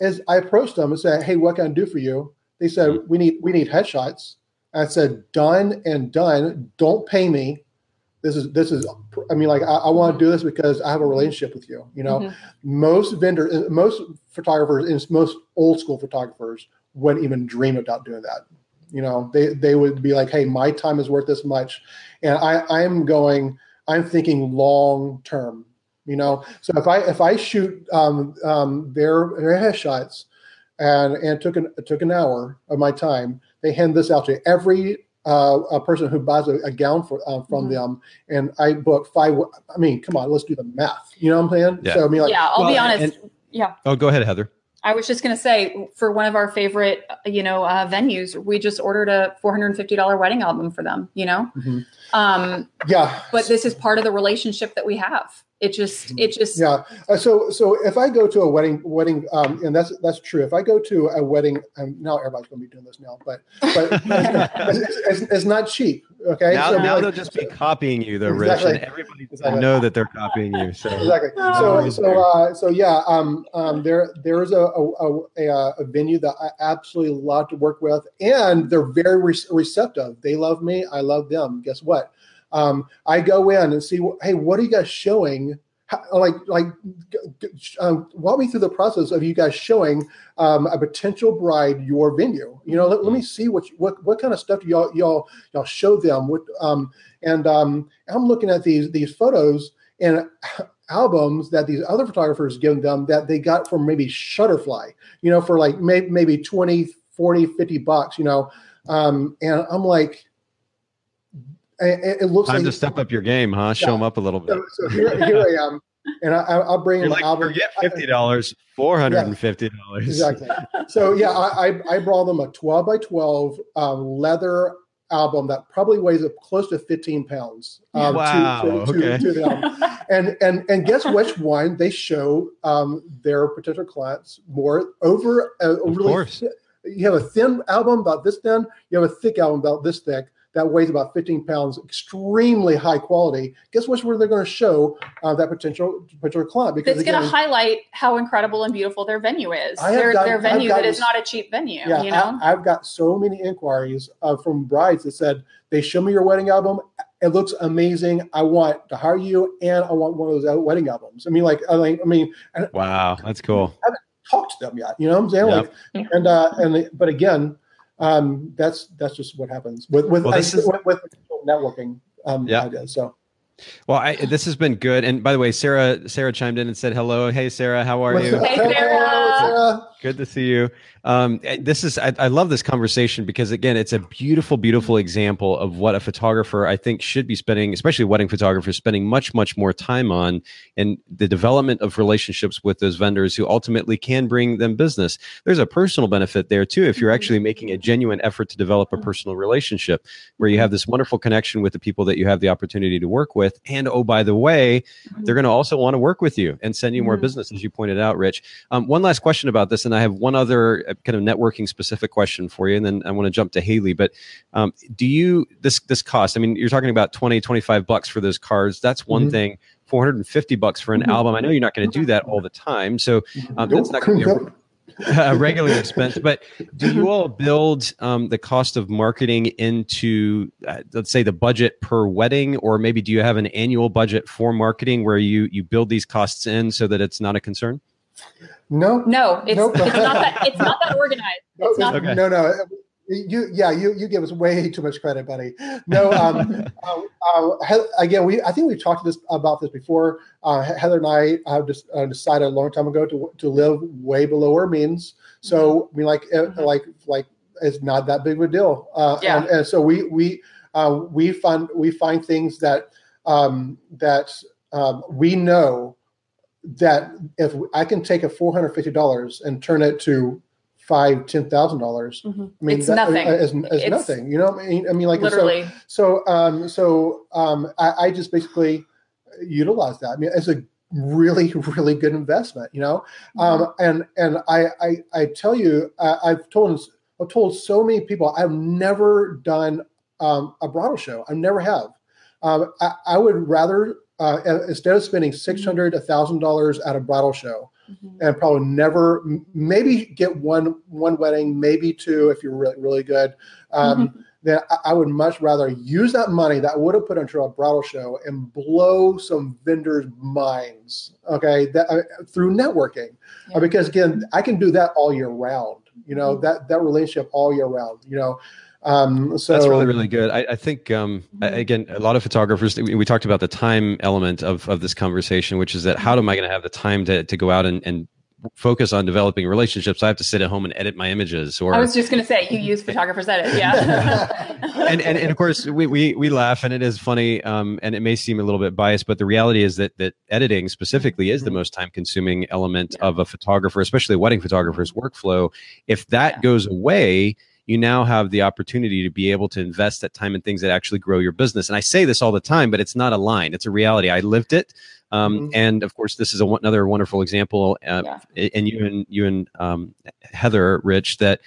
As I approached them and said, "Hey, what can I do for you?" They said, mm-hmm. "We need we need headshots." I said, "Done and done. Don't pay me this is this is i mean like i, I want to do this because i have a relationship with you you know? Mm-hmm. most vendors most photographers and most old school photographers wouldn't even dream about doing that you know? They they would be like hey my time is worth this much. And i i'm going i'm thinking long term you know? So if i if i shoot um, um, their their headshots and and took an took an hour of my time they hand this out to every uh, a person who buys a, a gown for, uh, from mm-hmm. them, and I book five. I mean, come on, let's do the math. You know what I'm saying? Yeah. So I mean, like, yeah. I'll well, be honest. And, Yeah. Oh, go ahead, Heather. I was just going to say, for one of our favorite, you know, uh, venues, we just ordered a four hundred and fifty dollar wedding album for them. You know, mm-hmm. um, yeah. But this is part of the relationship that we have it just it just yeah uh, so so if i go to a wedding wedding um and that's that's true if i go to a wedding and now everybody's going to be doing this now but but it's, it's, it's, not cheap okay? Now, so now like, they'll just be copying you though exactly. rich and everybody exactly. know that they're copying you so. Exactly. So so uh so yeah um um there there is a a, a, a venue that i absolutely love to work with and they're very re- receptive. They love me i love them. Guess what um, I go in and see, hey, what are you guys showing? How, like, like, um, walk me through the process of you guys showing um, a potential bride your venue. You know, let, let me see what you, what what kind of stuff y'all y'all y'all show them. What um, and um, I'm looking at these these photos and albums that these other photographers give them that they got from maybe Shutterfly. You know, for like may, maybe 20, 40, 50 bucks. You know, um, and I'm like it, it looks time like, to step up your game, huh? Show them up a little bit. So, so here, here I am, and I, will bring You're an like, album. Forget fifty dollars, four hundred and fifty dollars. Yeah, exactly. So yeah, I, I, I brought them a twelve by twelve um, leather album that probably weighs up close to 15 pounds um, wow. to, to, okay. to, to the album. and and and guess which one they show um, their potential clients more over a, a really th- you have a thin album about this thin you have a thick album about this thick that weighs about 15 pounds, extremely high quality. Guess which where they're going to show uh, that potential potential client because it's going to highlight how incredible and beautiful their venue is. Their, gotten, their venue gotten, that is not a cheap venue. Yeah, you know, I, have got so many inquiries uh, from brides that said they show me your wedding album. It looks amazing. I want to hire you, and I want one of those wedding albums. I mean, like, I mean, I mean wow, that's cool. I haven't talked to them yet. You know what I'm saying? Yep. Like, and uh, and but again um, that's that's just what happens with with, well, I, is, with, with networking um, yeah. ideas. So. Well, I, this has been good. And by the way, Sarah Sarah chimed in and said hello. Hey, Sarah, how are you? Hey, Sarah. Good to see you. Um, eh, this is I, I, love this conversation because again, it's a beautiful, beautiful example of what a photographer I think should be spending, especially wedding photographers, spending much, much more time on, and the development of relationships with those vendors who ultimately can bring them business. There's a personal benefit there too if you're actually making a genuine effort to develop a personal relationship where you have this wonderful connection with the people that you have the opportunity to work with, and oh by the way, they're going to also want to work with you and send you more business, as you pointed out, Rich. Um, one last question about this, and I have one other kind of networking specific question for you, and then I want to jump to Haylee. But um, do you this this cost? I mean, you're talking about 20, 25 bucks for those cards. That's one mm-hmm. thing. 450 bucks for an mm-hmm. album. I know you're not going to do that all the time, so um, that's not going to be a a regular expense. But do you all build um, the cost of marketing into, uh, let's say, the budget per wedding, or maybe do you have an annual budget for marketing where you you build these costs in so that it's not a concern? No, no, it's, nope. it's not that it's not that organized. It's not. Okay. No, no. You, yeah, you, you give us way too much credit, buddy. No, um, uh, uh, again, we I think we've talked this about this before. Uh, Heather and I have just uh, decided a long time ago to to live way below our means. So mm-hmm. I mean, like mm-hmm. like like it's not that big of a deal. Uh, yeah. And, and, so we we uh, we find we find things that um, that um, we know that if I can take a four hundred fifty dollars and turn it to five ten thousand dollars, mm-hmm. I mean, it's that, nothing. Is, is nothing. You know, I mean, I mean, like literally. So, so, um, so um, I, I just basically utilize that. I mean, it's a really, really good investment. You know, mm-hmm. um, and and I, I, I tell you, I, I've told I've told so many people I've never done um, a bridal show. I never have. Um, I, I, would rather uh, instead of spending six mm-hmm. a thousand dollars at a bridal show, mm-hmm. and probably never, maybe get one one wedding, maybe two if you're really really good. Um, mm-hmm. Then I, would much rather use that money that I would have put into a bridal show and blow some vendors' minds. Okay, that uh, through networking, yeah. uh, because again, I can do that all year round. You know mm-hmm. that that relationship all year round. You know. Um, so that's really really good. I, I think um, mm-hmm. again, a lot of photographers. We, we, talked about the time element of of this conversation, which is that how am I going to have the time to to go out and, and focus on developing relationships, I have to sit at home and edit my images. Or I was just going to say, you use photographers edit, yeah. and, and and of course we we we laugh, and it is funny, um, and it may seem a little bit biased, but the reality is that that editing specifically is the mm-hmm. most time consuming element yeah. of a photographer, especially a wedding photographer's workflow. If that yeah. goes away, you now have the opportunity to be able to invest that time in things that actually grow your business. And I say this all the time, but it's not a line; it's a reality. I lived it. Um, mm-hmm. And of course, this is a, another wonderful example. Uh, yeah. And you and you and um, Heather, Rich, that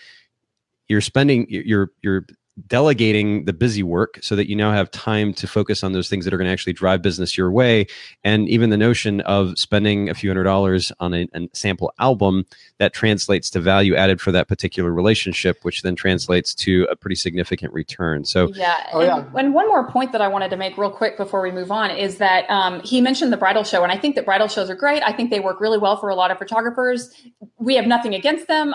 you're spending you're you're delegating the busy work so that you now have time to focus on those things that are going to actually drive business your way. And even the notion of spending a few hundred dollars on a, a, sample album that translates to value added for that particular relationship which then translates to a pretty significant return. So yeah, oh, and, yeah. and one more point that i wanted to make real quick before we move on is that um, he mentioned the bridal show and i think that bridal shows are great. I think they work really well for a lot of photographers. We have nothing against them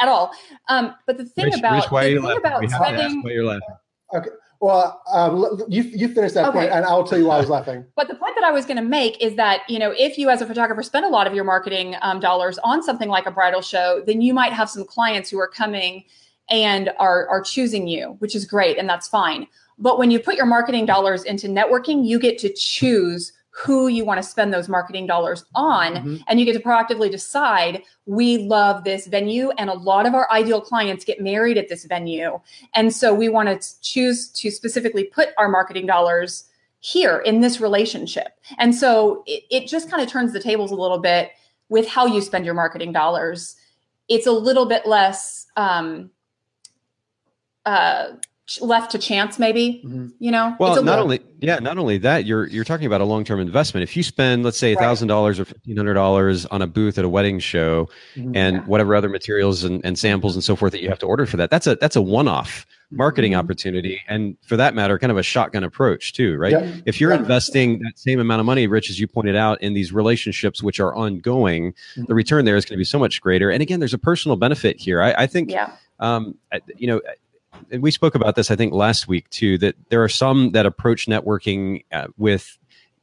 at all. Um, but the thing Rich, about Rich, why the thing about spending, why you're laughing. Okay. Well, um, you you finish that okay. point, and I'll tell you why I was laughing. but the point that I was going to make is that you know if you as a photographer spend a lot of your marketing um, dollars on something like a bridal show, then you might have some clients who are coming and are are choosing you, which is great, and that's fine. But when you put your marketing dollars into networking, you get to choose who you want to spend those marketing dollars on mm-hmm. and you get to proactively decide we love this venue and a lot of our ideal clients get married at this venue and so we want to choose to specifically put our marketing dollars here in this relationship and so it, it just kind of turns the tables a little bit with how you spend your marketing dollars it's a little bit less um, uh, left to chance maybe mm-hmm. you know well not only yeah not only that you're you're talking about a long-term investment if you spend let's say $1000 right. or $1500 on a booth at a wedding show mm-hmm. and yeah. whatever other materials and, and samples and so forth that you have to order for that that's a that's a one-off marketing mm-hmm. opportunity and for that matter kind of a shotgun approach too right yeah. if you're yeah. investing that same amount of money rich as you pointed out in these relationships which are ongoing the mm-hmm. return there is going to be so much greater and again there's a personal benefit here i, I think yeah. um, you know and we spoke about this, I think, last week too, that there are some that approach networking uh, with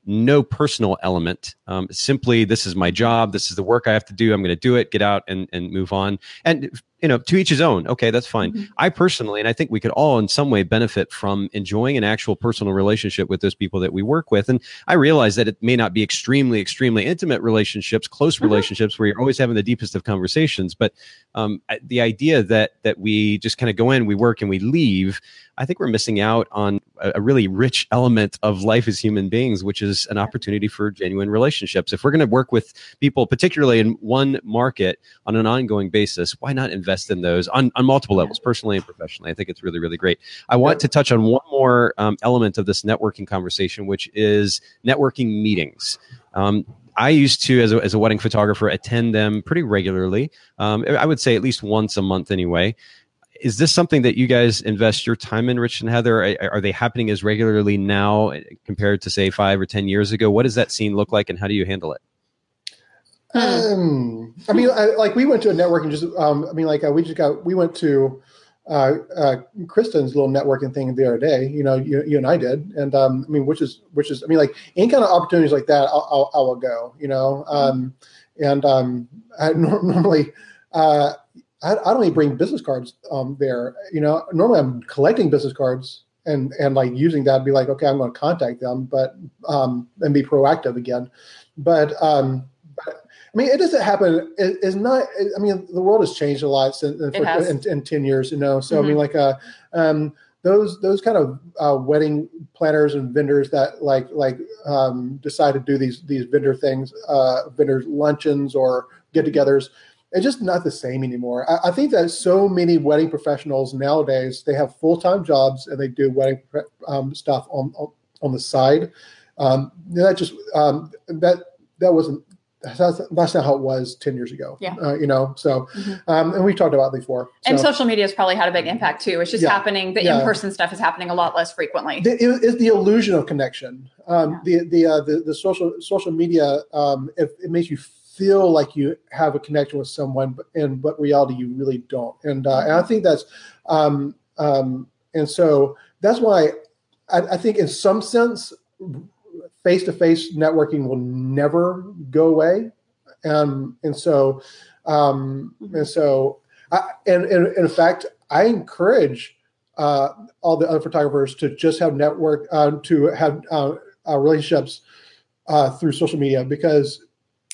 no personal element. Um, simply, this is my job. This is the work I have to do. I'm going to do it, get out and, and move on. And you know, to each his own. Okay, that's fine. Mm-hmm. I personally, and I think we could all in some way benefit from enjoying an actual personal relationship with those people that we work with. And I realize that it may not be extremely, extremely intimate relationships, close mm-hmm. relationships where you're always having the deepest of conversations. But um, the idea that that we just kind of go in, we work, and we leave. I think we're missing out on a, a really rich element of life as human beings, which is an opportunity for genuine relationships. If we're going to work with people, particularly in one market on an ongoing basis, why not invest? in those on, on multiple levels, personally and professionally. I think it's really, really great. I want to touch on one more um, element of this networking conversation, which is networking meetings. Um, I used to, as a, as a wedding photographer, attend them pretty regularly. Um, I would say at least once a month anyway. Is this something that you guys invest your time in, Rich and Heather? Are, are, they happening as regularly now compared to, say, five or 10 years ago? What does that scene look like and how do you handle it? Um, I mean, I, like we went to a networking. Just, um, I mean, like uh, we just got we went to uh, uh, Kristen's little networking thing the other day. You know, you, you and I did, and um, I mean, which is which is, I mean, like any kind of opportunities like that, I'll, I'll I will go. You know, um, and um, I normally. Uh, I, I don't even bring business cards um, there. You know, normally I'm collecting business cards and and like using that, I'd be like, okay, I'm going to contact them, but um, and be proactive again. But um, I mean, it doesn't happen. It, it's not. I mean, the world has changed a lot since in, in, in ten years. You know, so mm-hmm. I mean, mm-hmm. like, uh, um, those those kind of uh, wedding planners and vendors that like like um, decide to do these these vendor things, uh, vendor luncheons or get-togethers. It's just not the same anymore. I, I think that so many wedding professionals nowadays they have full time jobs and they do wedding um, stuff on, on, on the side. Um, that just um, that that wasn't that's, that's not how it was 10 years ago. Yeah. Uh, you know, so, mm-hmm. um, and we've talked about before. So. And social media has probably had a big impact too. It's just yeah. happening. The yeah. in-person stuff is happening a lot less frequently. The, it, it's the illusion of connection. Um, yeah. the, the, uh, the, the social, social media, um, it, it makes you feel like you have a connection with someone, but in but reality, you really don't. And, uh, and I mm-hmm. think that's, um, um, and so that's why I, I think in some sense, face to face networking will never go away. and and so um, and so I, and, and, in fact, I encourage uh, all the other photographers to just have network uh, to have uh, uh relationships uh, through social media because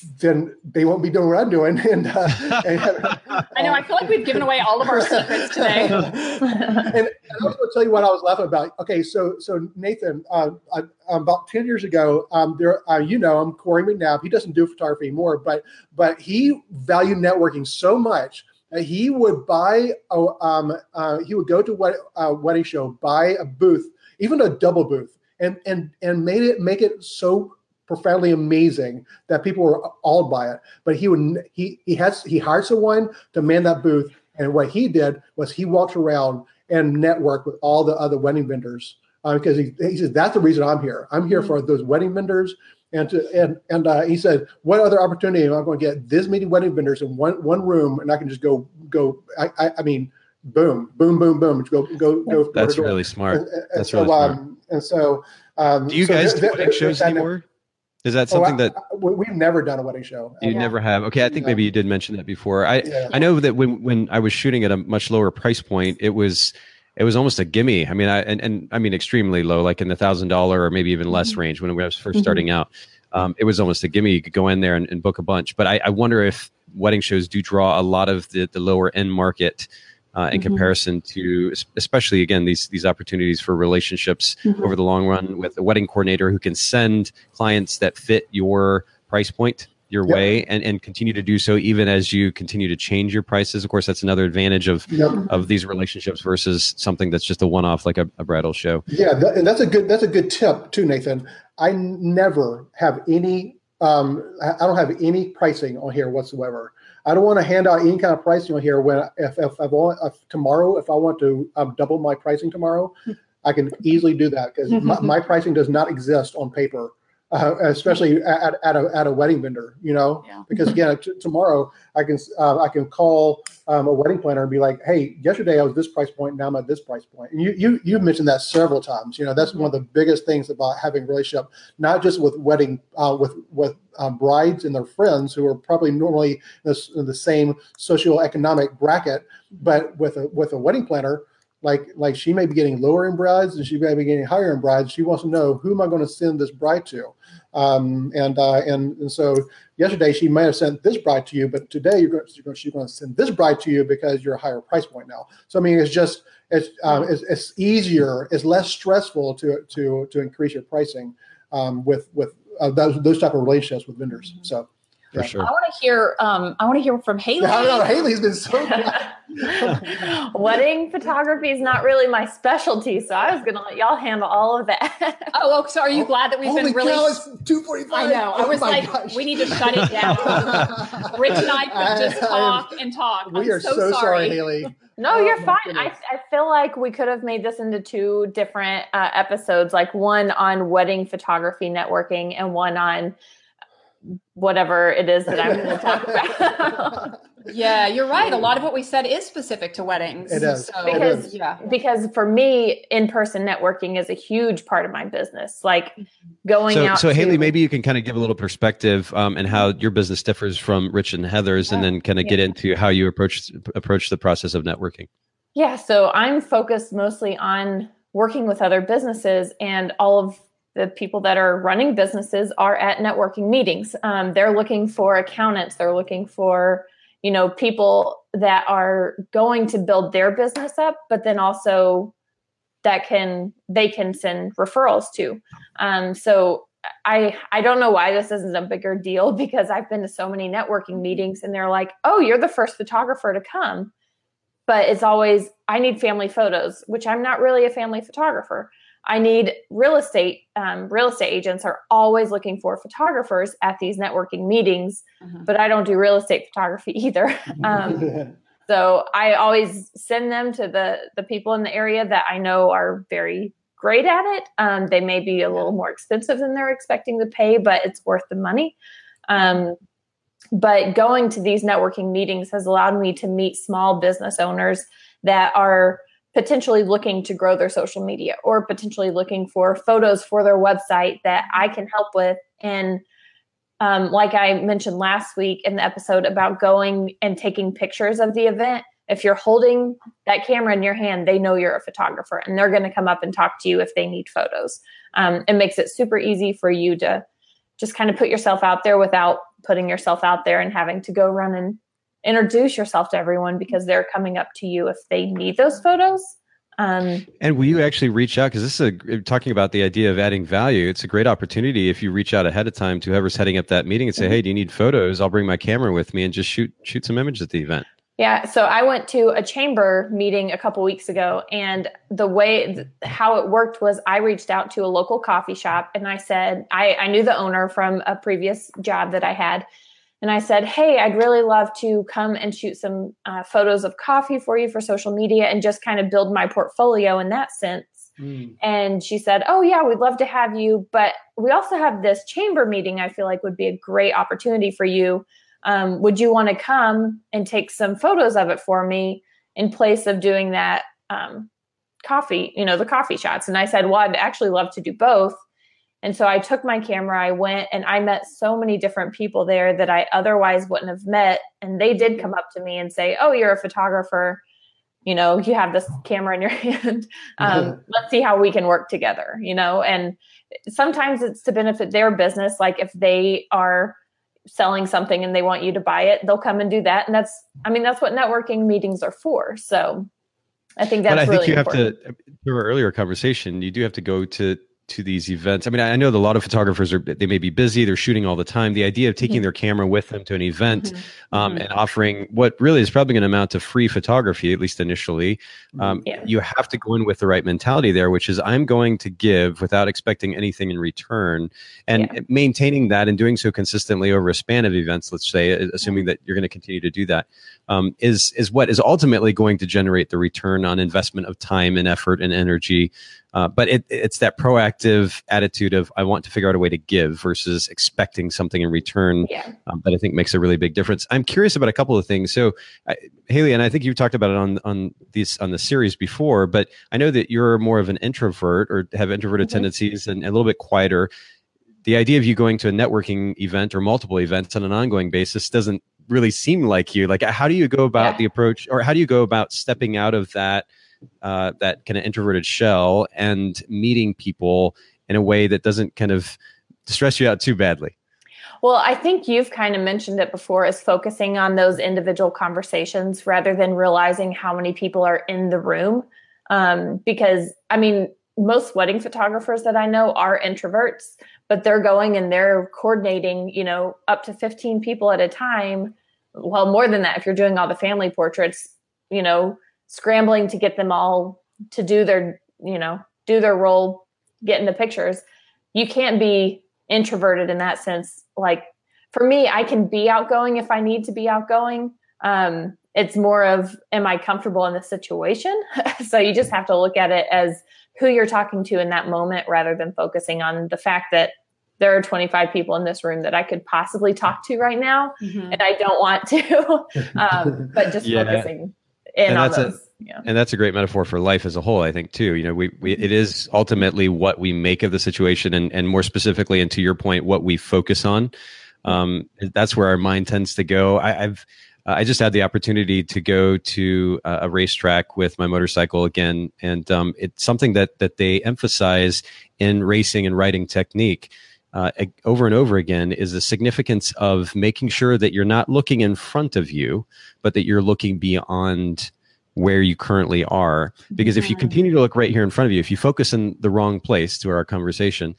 then they won't be doing what I'm doing. And, uh, and I know I feel like we've given away all of our secrets today. and, and, I was going to tell you what I was laughing about. Okay, so so Nathan, uh, I, about ten years ago, um, there uh, you know I'm Corey McNabb. He doesn't do photography anymore, but but he valued networking so much that he would buy a, um, uh, he would go to what a wedding show, buy a booth, even a double booth, and and and made it make it so profoundly amazing that people were awed by it. But he would he he has he hired someone to man that booth, and what he did was he walked around and networked with all the other wedding vendors uh, because he, he says that's the reason I'm here. I'm here mm-hmm. for those wedding vendors. And to, and and uh, he said, what other opportunity am I going to get this many wedding vendors in one one room, and I can just go go. I I, I mean, boom, boom, boom, boom. Go go go. That's really smart. And, and That's so, really smart. Um, and so, um, do you so guys do wedding shows anymore? Is that something oh, I, that we've never done a wedding show? You never have. Okay, I think yeah. maybe you did mention that before. I yeah. I know that when when I was shooting at a much lower price point, it was it was almost a gimme. I mean, I and, and I mean extremely low, like in the thousand dollar or maybe even less mm-hmm. range when I was 1st mm-hmm. starting out. Um, it was almost a gimme. You could go in there and, and book a bunch. But I, I, wonder if wedding shows do draw a lot of the, the lower end market uh, in mm-hmm. comparison to especially again these these opportunities for relationships mm-hmm. over the long run with a wedding coordinator who can send clients that fit your price point your yep. way and, and continue to do so even as you continue to change your prices of course that's another advantage of yep. of these relationships versus something that's just a one-off like a, a bridal show yeah that, and that's a good that's a good tip too nathan i never have any um, i don't have any pricing on here whatsoever I don't want to hand out any kind of pricing on here when if if, I want, if tomorrow if I want to um, double my pricing tomorrow, I can easily do that because my, my, pricing does not exist on paper uh, especially at, at, a, at a wedding vendor, you know, yeah. because again, t- tomorrow I can, uh, I can call um, a wedding planner and be like, Hey, yesterday I was this price point. Now I'm at this price point. And you, you, you've mentioned that several times, you know, that's one of the biggest things about having a relationship, not just with wedding, uh, with, with um, brides and their friends who are probably normally in, in the same socioeconomic bracket, but with a, with a wedding planner, like like she may be getting lower in brides and she may be getting higher in brides. She wants to know who am I going to send this bride to, um, and uh, and and so yesterday she may have sent this bride to you, but today you're going, she's going to send this bride to you because you're a higher price point now. So I mean, it's just it's um, it's, it's easier, it's less stressful to to to increase your pricing um, with with uh, those those type of relationships with vendors. So for sure. I want to hear. Um, I want to hear from Haylee. I know Haylee's been so. Wedding photography is not really my specialty, so I was going to let y'all handle all of that. oh, so are you glad that we've Holy been really? Cow, it's two forty five. I know. I oh was like, gosh. we need to shut it down. Rich and I could just talk and talk. We I'm are so, so sorry. sorry, Haylee. No, oh, you're fine. I, I feel like we could have made this into two different uh, episodes, like one on wedding photography networking and one on whatever it is that I'm going to talk about. yeah, you're right. A lot of what we said is specific to weddings. It is. So, because, is. yeah. because for me, in-person networking is a huge part of my business. Like going so, out. So to, Haylee, maybe you can kind of give a little perspective um, and how your business differs from Rich and Heather's, and then kind of yeah. get into how you approach approach the process of networking. Yeah. So I'm focused mostly on working with other businesses and all of the people that are running businesses are at networking meetings. Um, they're looking for accountants. They're looking for you know people that are going to build their business up, but then also that can they can send referrals to. Um, so I I don't know why this isn't a bigger deal because I've been to so many networking meetings and they're like, oh, you're the first photographer to come. But it's always, I need family photos, which I'm not really a family photographer. I need real estate. Um, real estate agents are always looking for photographers at these networking meetings, mm-hmm. but I don't do real estate photography either. Um, so I always send them to the the people in the area that I know are very great at it. Um, they may be a little more expensive than they're expecting to pay, but it's worth the money. Um, but going to these networking meetings has allowed me to meet small business owners that are potentially looking to grow their social media or potentially looking for photos for their website that I can help with. And um, like I mentioned last week in the episode about going and taking pictures of the event, if you're holding that camera in your hand, they know you're a photographer and they're going to come up and talk to you if they need photos. Um, it makes it super easy for you to just kind of put yourself out there without putting yourself out there and having to go run and introduce yourself to everyone because they're coming up to you if they need those photos. Um, and will you actually reach out? Because this is a, talking about the idea of adding value. It's a great opportunity if you reach out ahead of time to whoever's heading up that meeting and say, mm-hmm. "Hey, do you need photos? I'll bring my camera with me and just shoot shoot some images at the event." Yeah, so I went to a chamber meeting a couple weeks ago, and the way how it worked was I reached out to a local coffee shop and I said I, I knew the owner from a previous job that I had, and I said, Hey, I'd really love to come and shoot some uh, photos of coffee for you for social media and just kind of build my portfolio in that sense. Mm. And she said, Oh, yeah, we'd love to have you. But we also have this chamber meeting I feel like would be a great opportunity for you. Um, would you want to come and take some photos of it for me in place of doing that um, coffee, you know, the coffee shots? And I said, Well, I'd actually love to do both. And so I took my camera, I went and I met so many different people there that I otherwise wouldn't have met. And they did come up to me and say, Oh, you're a photographer. You know, you have this camera in your hand. Um, let's see how we can work together, you know? And sometimes it's to benefit their business. Like if they are selling something and they want you to buy it, they'll come and do that. And that's, I mean, that's what networking meetings are for. So I think that's but I think you important. have to, through our earlier conversation, you do have to go to, to these events? I mean, I know that a lot of photographers are they may be busy, they're shooting all the time. The idea of taking mm-hmm. their camera with them to an event mm-hmm. Um, mm-hmm. and offering what really is probably going to amount to free photography, at least initially, um, yeah. you have to go in with the right mentality there, which is I'm going to give without expecting anything in return, and yeah. maintaining that and doing so consistently over a span of events. Let's say, assuming that you're going to continue to do that, um, is is what is ultimately going to generate the return on investment of time and effort and energy uh, but it, it's that proactive attitude of I want to figure out a way to give versus expecting something in return yeah. um, that I think makes a really big difference. I'm curious about a couple of things. So, uh, Haylee, and I think you've talked about it on on these on the series before, but I know that you're more of an introvert or have introverted mm-hmm. tendencies and a little bit quieter. The idea of you going to a networking event or multiple events on an ongoing basis doesn't really seem like you. Like, how do you go about yeah. the approach, or how do you go about stepping out of that? uh, that kind of introverted shell and meeting people in a way that doesn't kind of stress you out too badly? Well, I think you've kind of mentioned it before is focusing on those individual conversations rather than realizing how many people are in the room. Um, because, I mean, most wedding photographers that I know are introverts, but they're going and they're coordinating, you know, up to 15 people at a time. Well, more than that, if you're doing all the family portraits, you know, scrambling to get them all to do their, you know, do their role, get in the pictures. You can't be introverted in that sense. Like for me, I can be outgoing if I need to be outgoing. Um, it's more of, am I comfortable in the situation? so you just have to look at it as who you're talking to in that moment rather than focusing on the fact that there are 25 people in this room that I could possibly talk to right now, mm-hmm. and I don't want to. um, but just yeah. focusing and, that's those. A, yeah. And that's a great metaphor for life as a whole, I think, too. You know, we, we it is ultimately what we make of the situation and, and more specifically, and to your point, what we focus on. Um, that's where our mind tends to go. I, have uh, I just had the opportunity to go to uh, a racetrack with my motorcycle again, and um, it's something that that they emphasize in racing and riding technique uh, over and over again is the significance of making sure that you're not looking in front of you, but that you're looking beyond where you currently are. Because if you continue to look right here in front of you, if you focus in the wrong place to our conversation,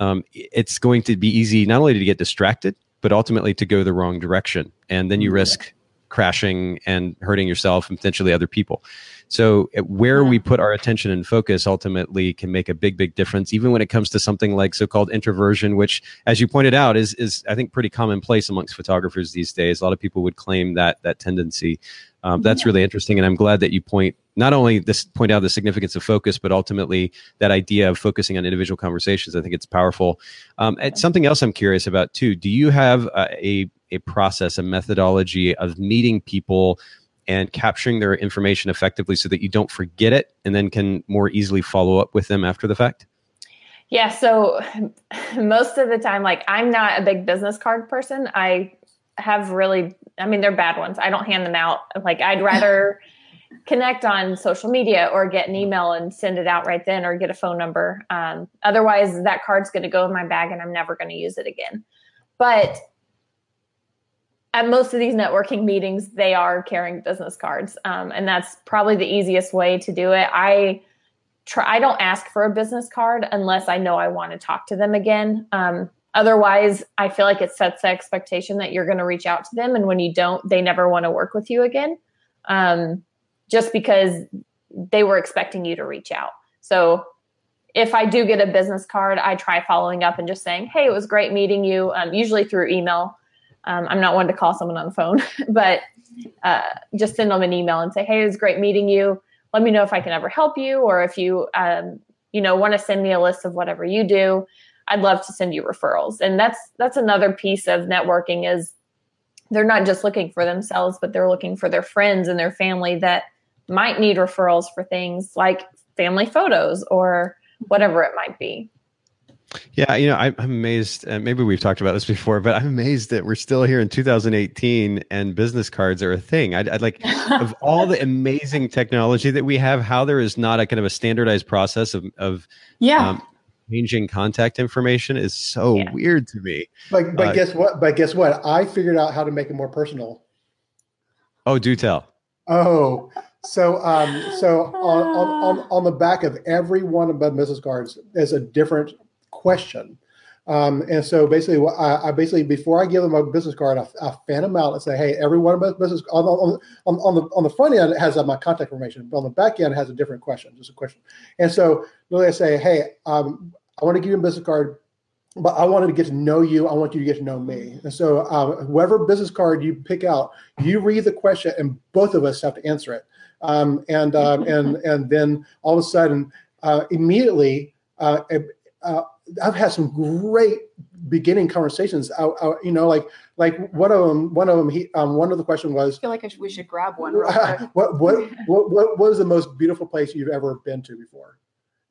um, it's going to be easy not only to get distracted, but ultimately to go the wrong direction. And then you risk crashing and hurting yourself and potentially other people. So where we put our attention and focus ultimately can make a big, big difference, even when it comes to something like so-called introversion, which, as you pointed out, is is I think pretty commonplace amongst photographers these days. A lot of people would claim that that tendency. Um, that's really interesting, and I'm glad that you point not only this point out the significance of focus, but ultimately that idea of focusing on individual conversations. I think it's powerful. Um, something else I'm curious about too. Do you have a a process, a methodology of meeting people and capturing their information effectively so that you don't forget it and then can more easily follow up with them after the fact? Yeah, so most of the time, like I'm not a big business card person. I have really, I mean, they're bad ones. I don't hand them out. Like I'd rather connect on social media or get an email and send it out right then or get a phone number. Um, otherwise, that card's going to go in my bag and I'm never going to use it again. But at most of these networking meetings, they are carrying business cards. Um, and that's probably the easiest way to do it. I try, I don't ask for a business card unless I know I want to talk to them again. Um, otherwise, I feel like it sets the expectation that you're going to reach out to them. And when you don't, they never want to work with you again. Um, just because they were expecting you to reach out. So if I do get a business card, I try following up and just saying, "Hey, it was great meeting you." Um, usually through email. Um, I'm not one to call someone on the phone, but uh, just send them an email and say, "Hey, it was great meeting you. Let me know if I can ever help you, or if you, um, you know, want to send me a list of whatever you do. I'd love to send you referrals." And that's that's another piece of networking is they're not just looking for themselves, but they're looking for their friends and their family that might need referrals for things like family photos or whatever it might be. Yeah, you know, I'm amazed. Uh, maybe we've talked about this before, but I'm amazed that we're still here in 2018 and business cards are a thing. I'd, I'd like, of all the amazing technology that we have, how there is not a kind of a standardized process of, of yeah. Um, changing contact information is so yeah. weird to me. But but uh, guess what? But guess what? I figured out how to make it more personal. Oh, do tell. Oh, so, um, so on, on, on, on the back of every one of my business cards is a different question. Um, and so basically, I, I, basically before I give them a business card, I, I fan them out and say, "Hey, every one of my business on, on, on, the on the front end it has uh, my contact information, but on the back end it has a different question, just a question." And so literally, I say, "Hey, um, I want to give you a business card but I wanted to get to know you. I want you to get to know me. And so, um, whoever business card you pick out, you read the question, and both of us have to answer it. Um, and um, and and then all of a sudden, uh, immediately, uh, uh, I've had some great beginning conversations. I, I, you know, like like one of them, one of them, he, um, one of the question was, I feel like I should, we should grab one. what, what, what, what was the most beautiful place you've ever been to before?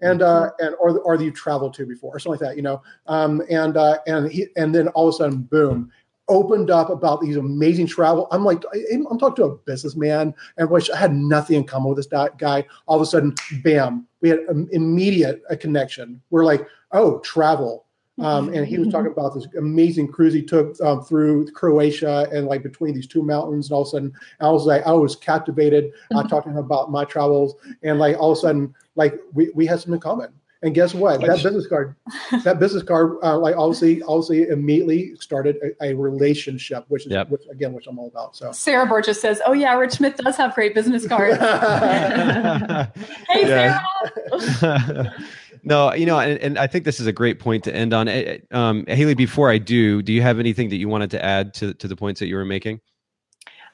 and uh, mm-hmm. and or or that you traveled to before or something like that, you know. Um, and uh, and he and then all of a sudden, boom, opened up about these amazing travel. I'm like, I'm talking to a businessman, and which I had nothing in common with this guy. All of a sudden, bam, we had an immediate a connection. We're like, oh, travel. Um, and he was talking about this amazing cruise he took um, through Croatia and like between these two mountains. And all of a sudden, I was like, I was captivated. I uh, talked to him about my travels, and like all of a sudden, like we, we had something in common. And guess what? That business card, that business card, uh, like obviously, obviously, immediately started a, a relationship, which is, yep. which again, which I'm all about. So Sarah Burgess says, "Oh yeah, Rich Smith does have great business cards." hey, Sarah. no, you know, and, and, I think this is a great point to end on. Eh, eh, um, Haylee, before I do, do you have anything that you wanted to add to to the points that you were making?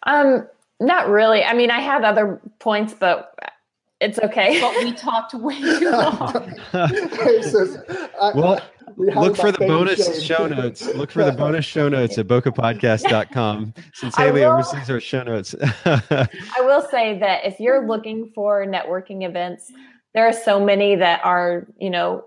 Um, not really. I mean, I had other points, but it's okay. But we talked way too long. well, look for the bonus show notes. Look for the bonus show notes at bokehpodcast.com since Haylee will, oversees our show notes. I will say that if you're looking for networking events, there are so many that are, you know,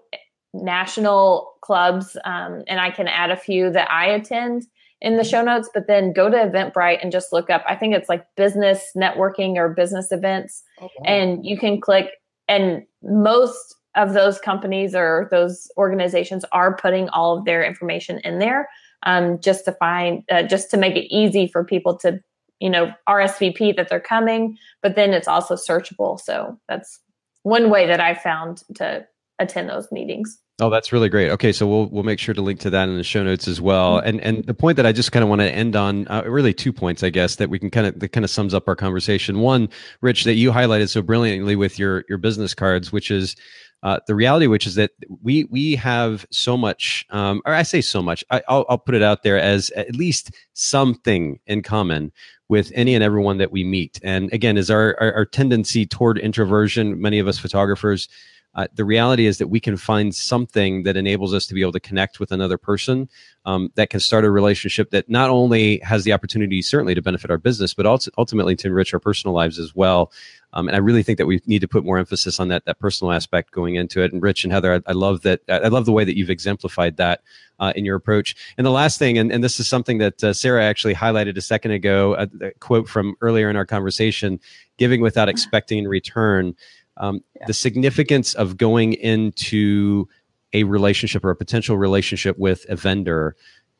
national clubs, um, and I can add a few that I attend in the show notes, but then go to Eventbrite and just look up. I think it's like business networking or business events. Okay. Oh, and you can click, and most of those companies or those organizations are putting all of their information in there um, just to find, uh, just to make it easy for people to, you know, RSVP that they're coming, but then it's also searchable. So that's one way that I found to attend those meetings. Oh, that's really great. Okay, so we'll we'll make sure to link to that in the show notes as well. Mm-hmm. And and the point that I just kind of want to end on, uh, really two points, I guess, that we can kind of that kind of sums up our conversation. One, Rich, that you highlighted so brilliantly with your your business cards, which is uh, the reality, which is that we we have so much, um, or I say so much. I, will I'll put it out there as at least something in common with any and everyone that we meet. And again, is our, our, our tendency toward introversion. Many of us photographers uh, the reality is that we can find something that enables us to be able to connect with another person um, that can start a relationship that not only has the opportunity certainly to benefit our business, but also ultimately to enrich our personal lives as well. Um, and I really think that we need to put more emphasis on that that personal aspect going into it. And Rich and Heather, I, I love that. I love the way that you've exemplified that uh, in your approach. And the last thing, and, and this is something that uh, Sarah actually highlighted a second ago, a, a, quote from earlier in our conversation: "Giving without expecting in return." Um, yeah. The significance of going into a relationship or a potential relationship with a vendor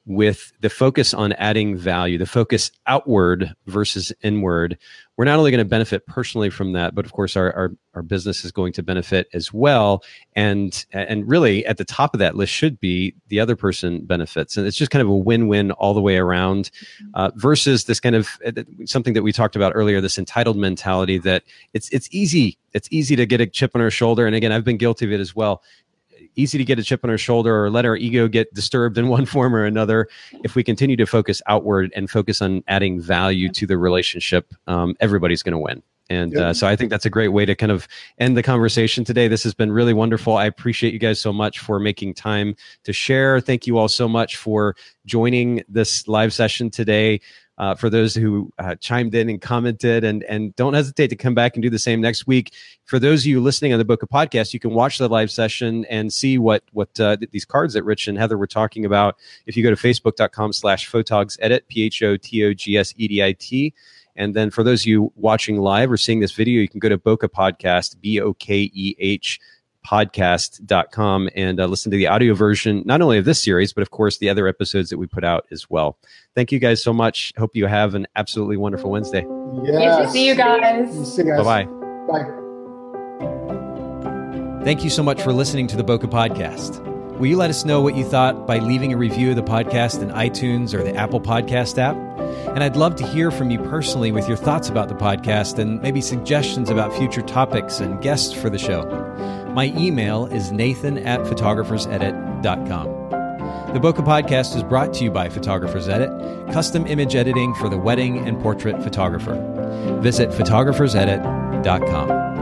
with the focus on adding value, the focus outward versus inward, we're not only going to benefit personally from that, but of course our, our, our, business is going to benefit as well. And and really at the top of that list should be the other person benefits. And it's just kind of a win-win all the way around uh, versus this kind of uh, something that we talked about earlier, this entitled mentality that it's it's easy. It's easy to get a chip on our shoulder. And again, I've been guilty of it as well easy to get a chip on our shoulder or let our ego get disturbed in one form or another. If we continue to focus outward and focus on adding value to the relationship, um, everybody's going to win. And uh, so I think that's a great way to kind of end the conversation today. This has been really wonderful. I appreciate you guys so much for making time to share. Thank you all so much for joining this live session today uh, for those who uh, chimed in and commented. And and don't hesitate to come back and do the same next week. For those of you listening on the Bokeh podcast you can watch the live session and see what what uh, these cards that rich and heather were talking about. If you go to facebook.com slash photogs edit p-h-o-t-o-g-s-e-d-i-t and then for those of you watching live or seeing this video you can go to Bokeh podcast b-o-k-e-h podcast.com and uh, listen to the audio version, not only of this series, but of course the other episodes that we put out as well. Thank you guys so much. Hope you have an absolutely wonderful Wednesday. Yes. See you guys. See you guys. Bye-bye. Bye. Thank you so much for listening to the Bokeh Podcast. Will you let us know what you thought by leaving a review of the podcast in iTunes or the Apple Podcast app? And I'd love to hear from you personally with your thoughts about the podcast and maybe suggestions about future topics and guests for the show. My email is nathan at photographersedit.com. The Bokeh Podcast is brought to you by Photographers Edit, custom image editing for the wedding and portrait photographer. Visit photographersedit.com.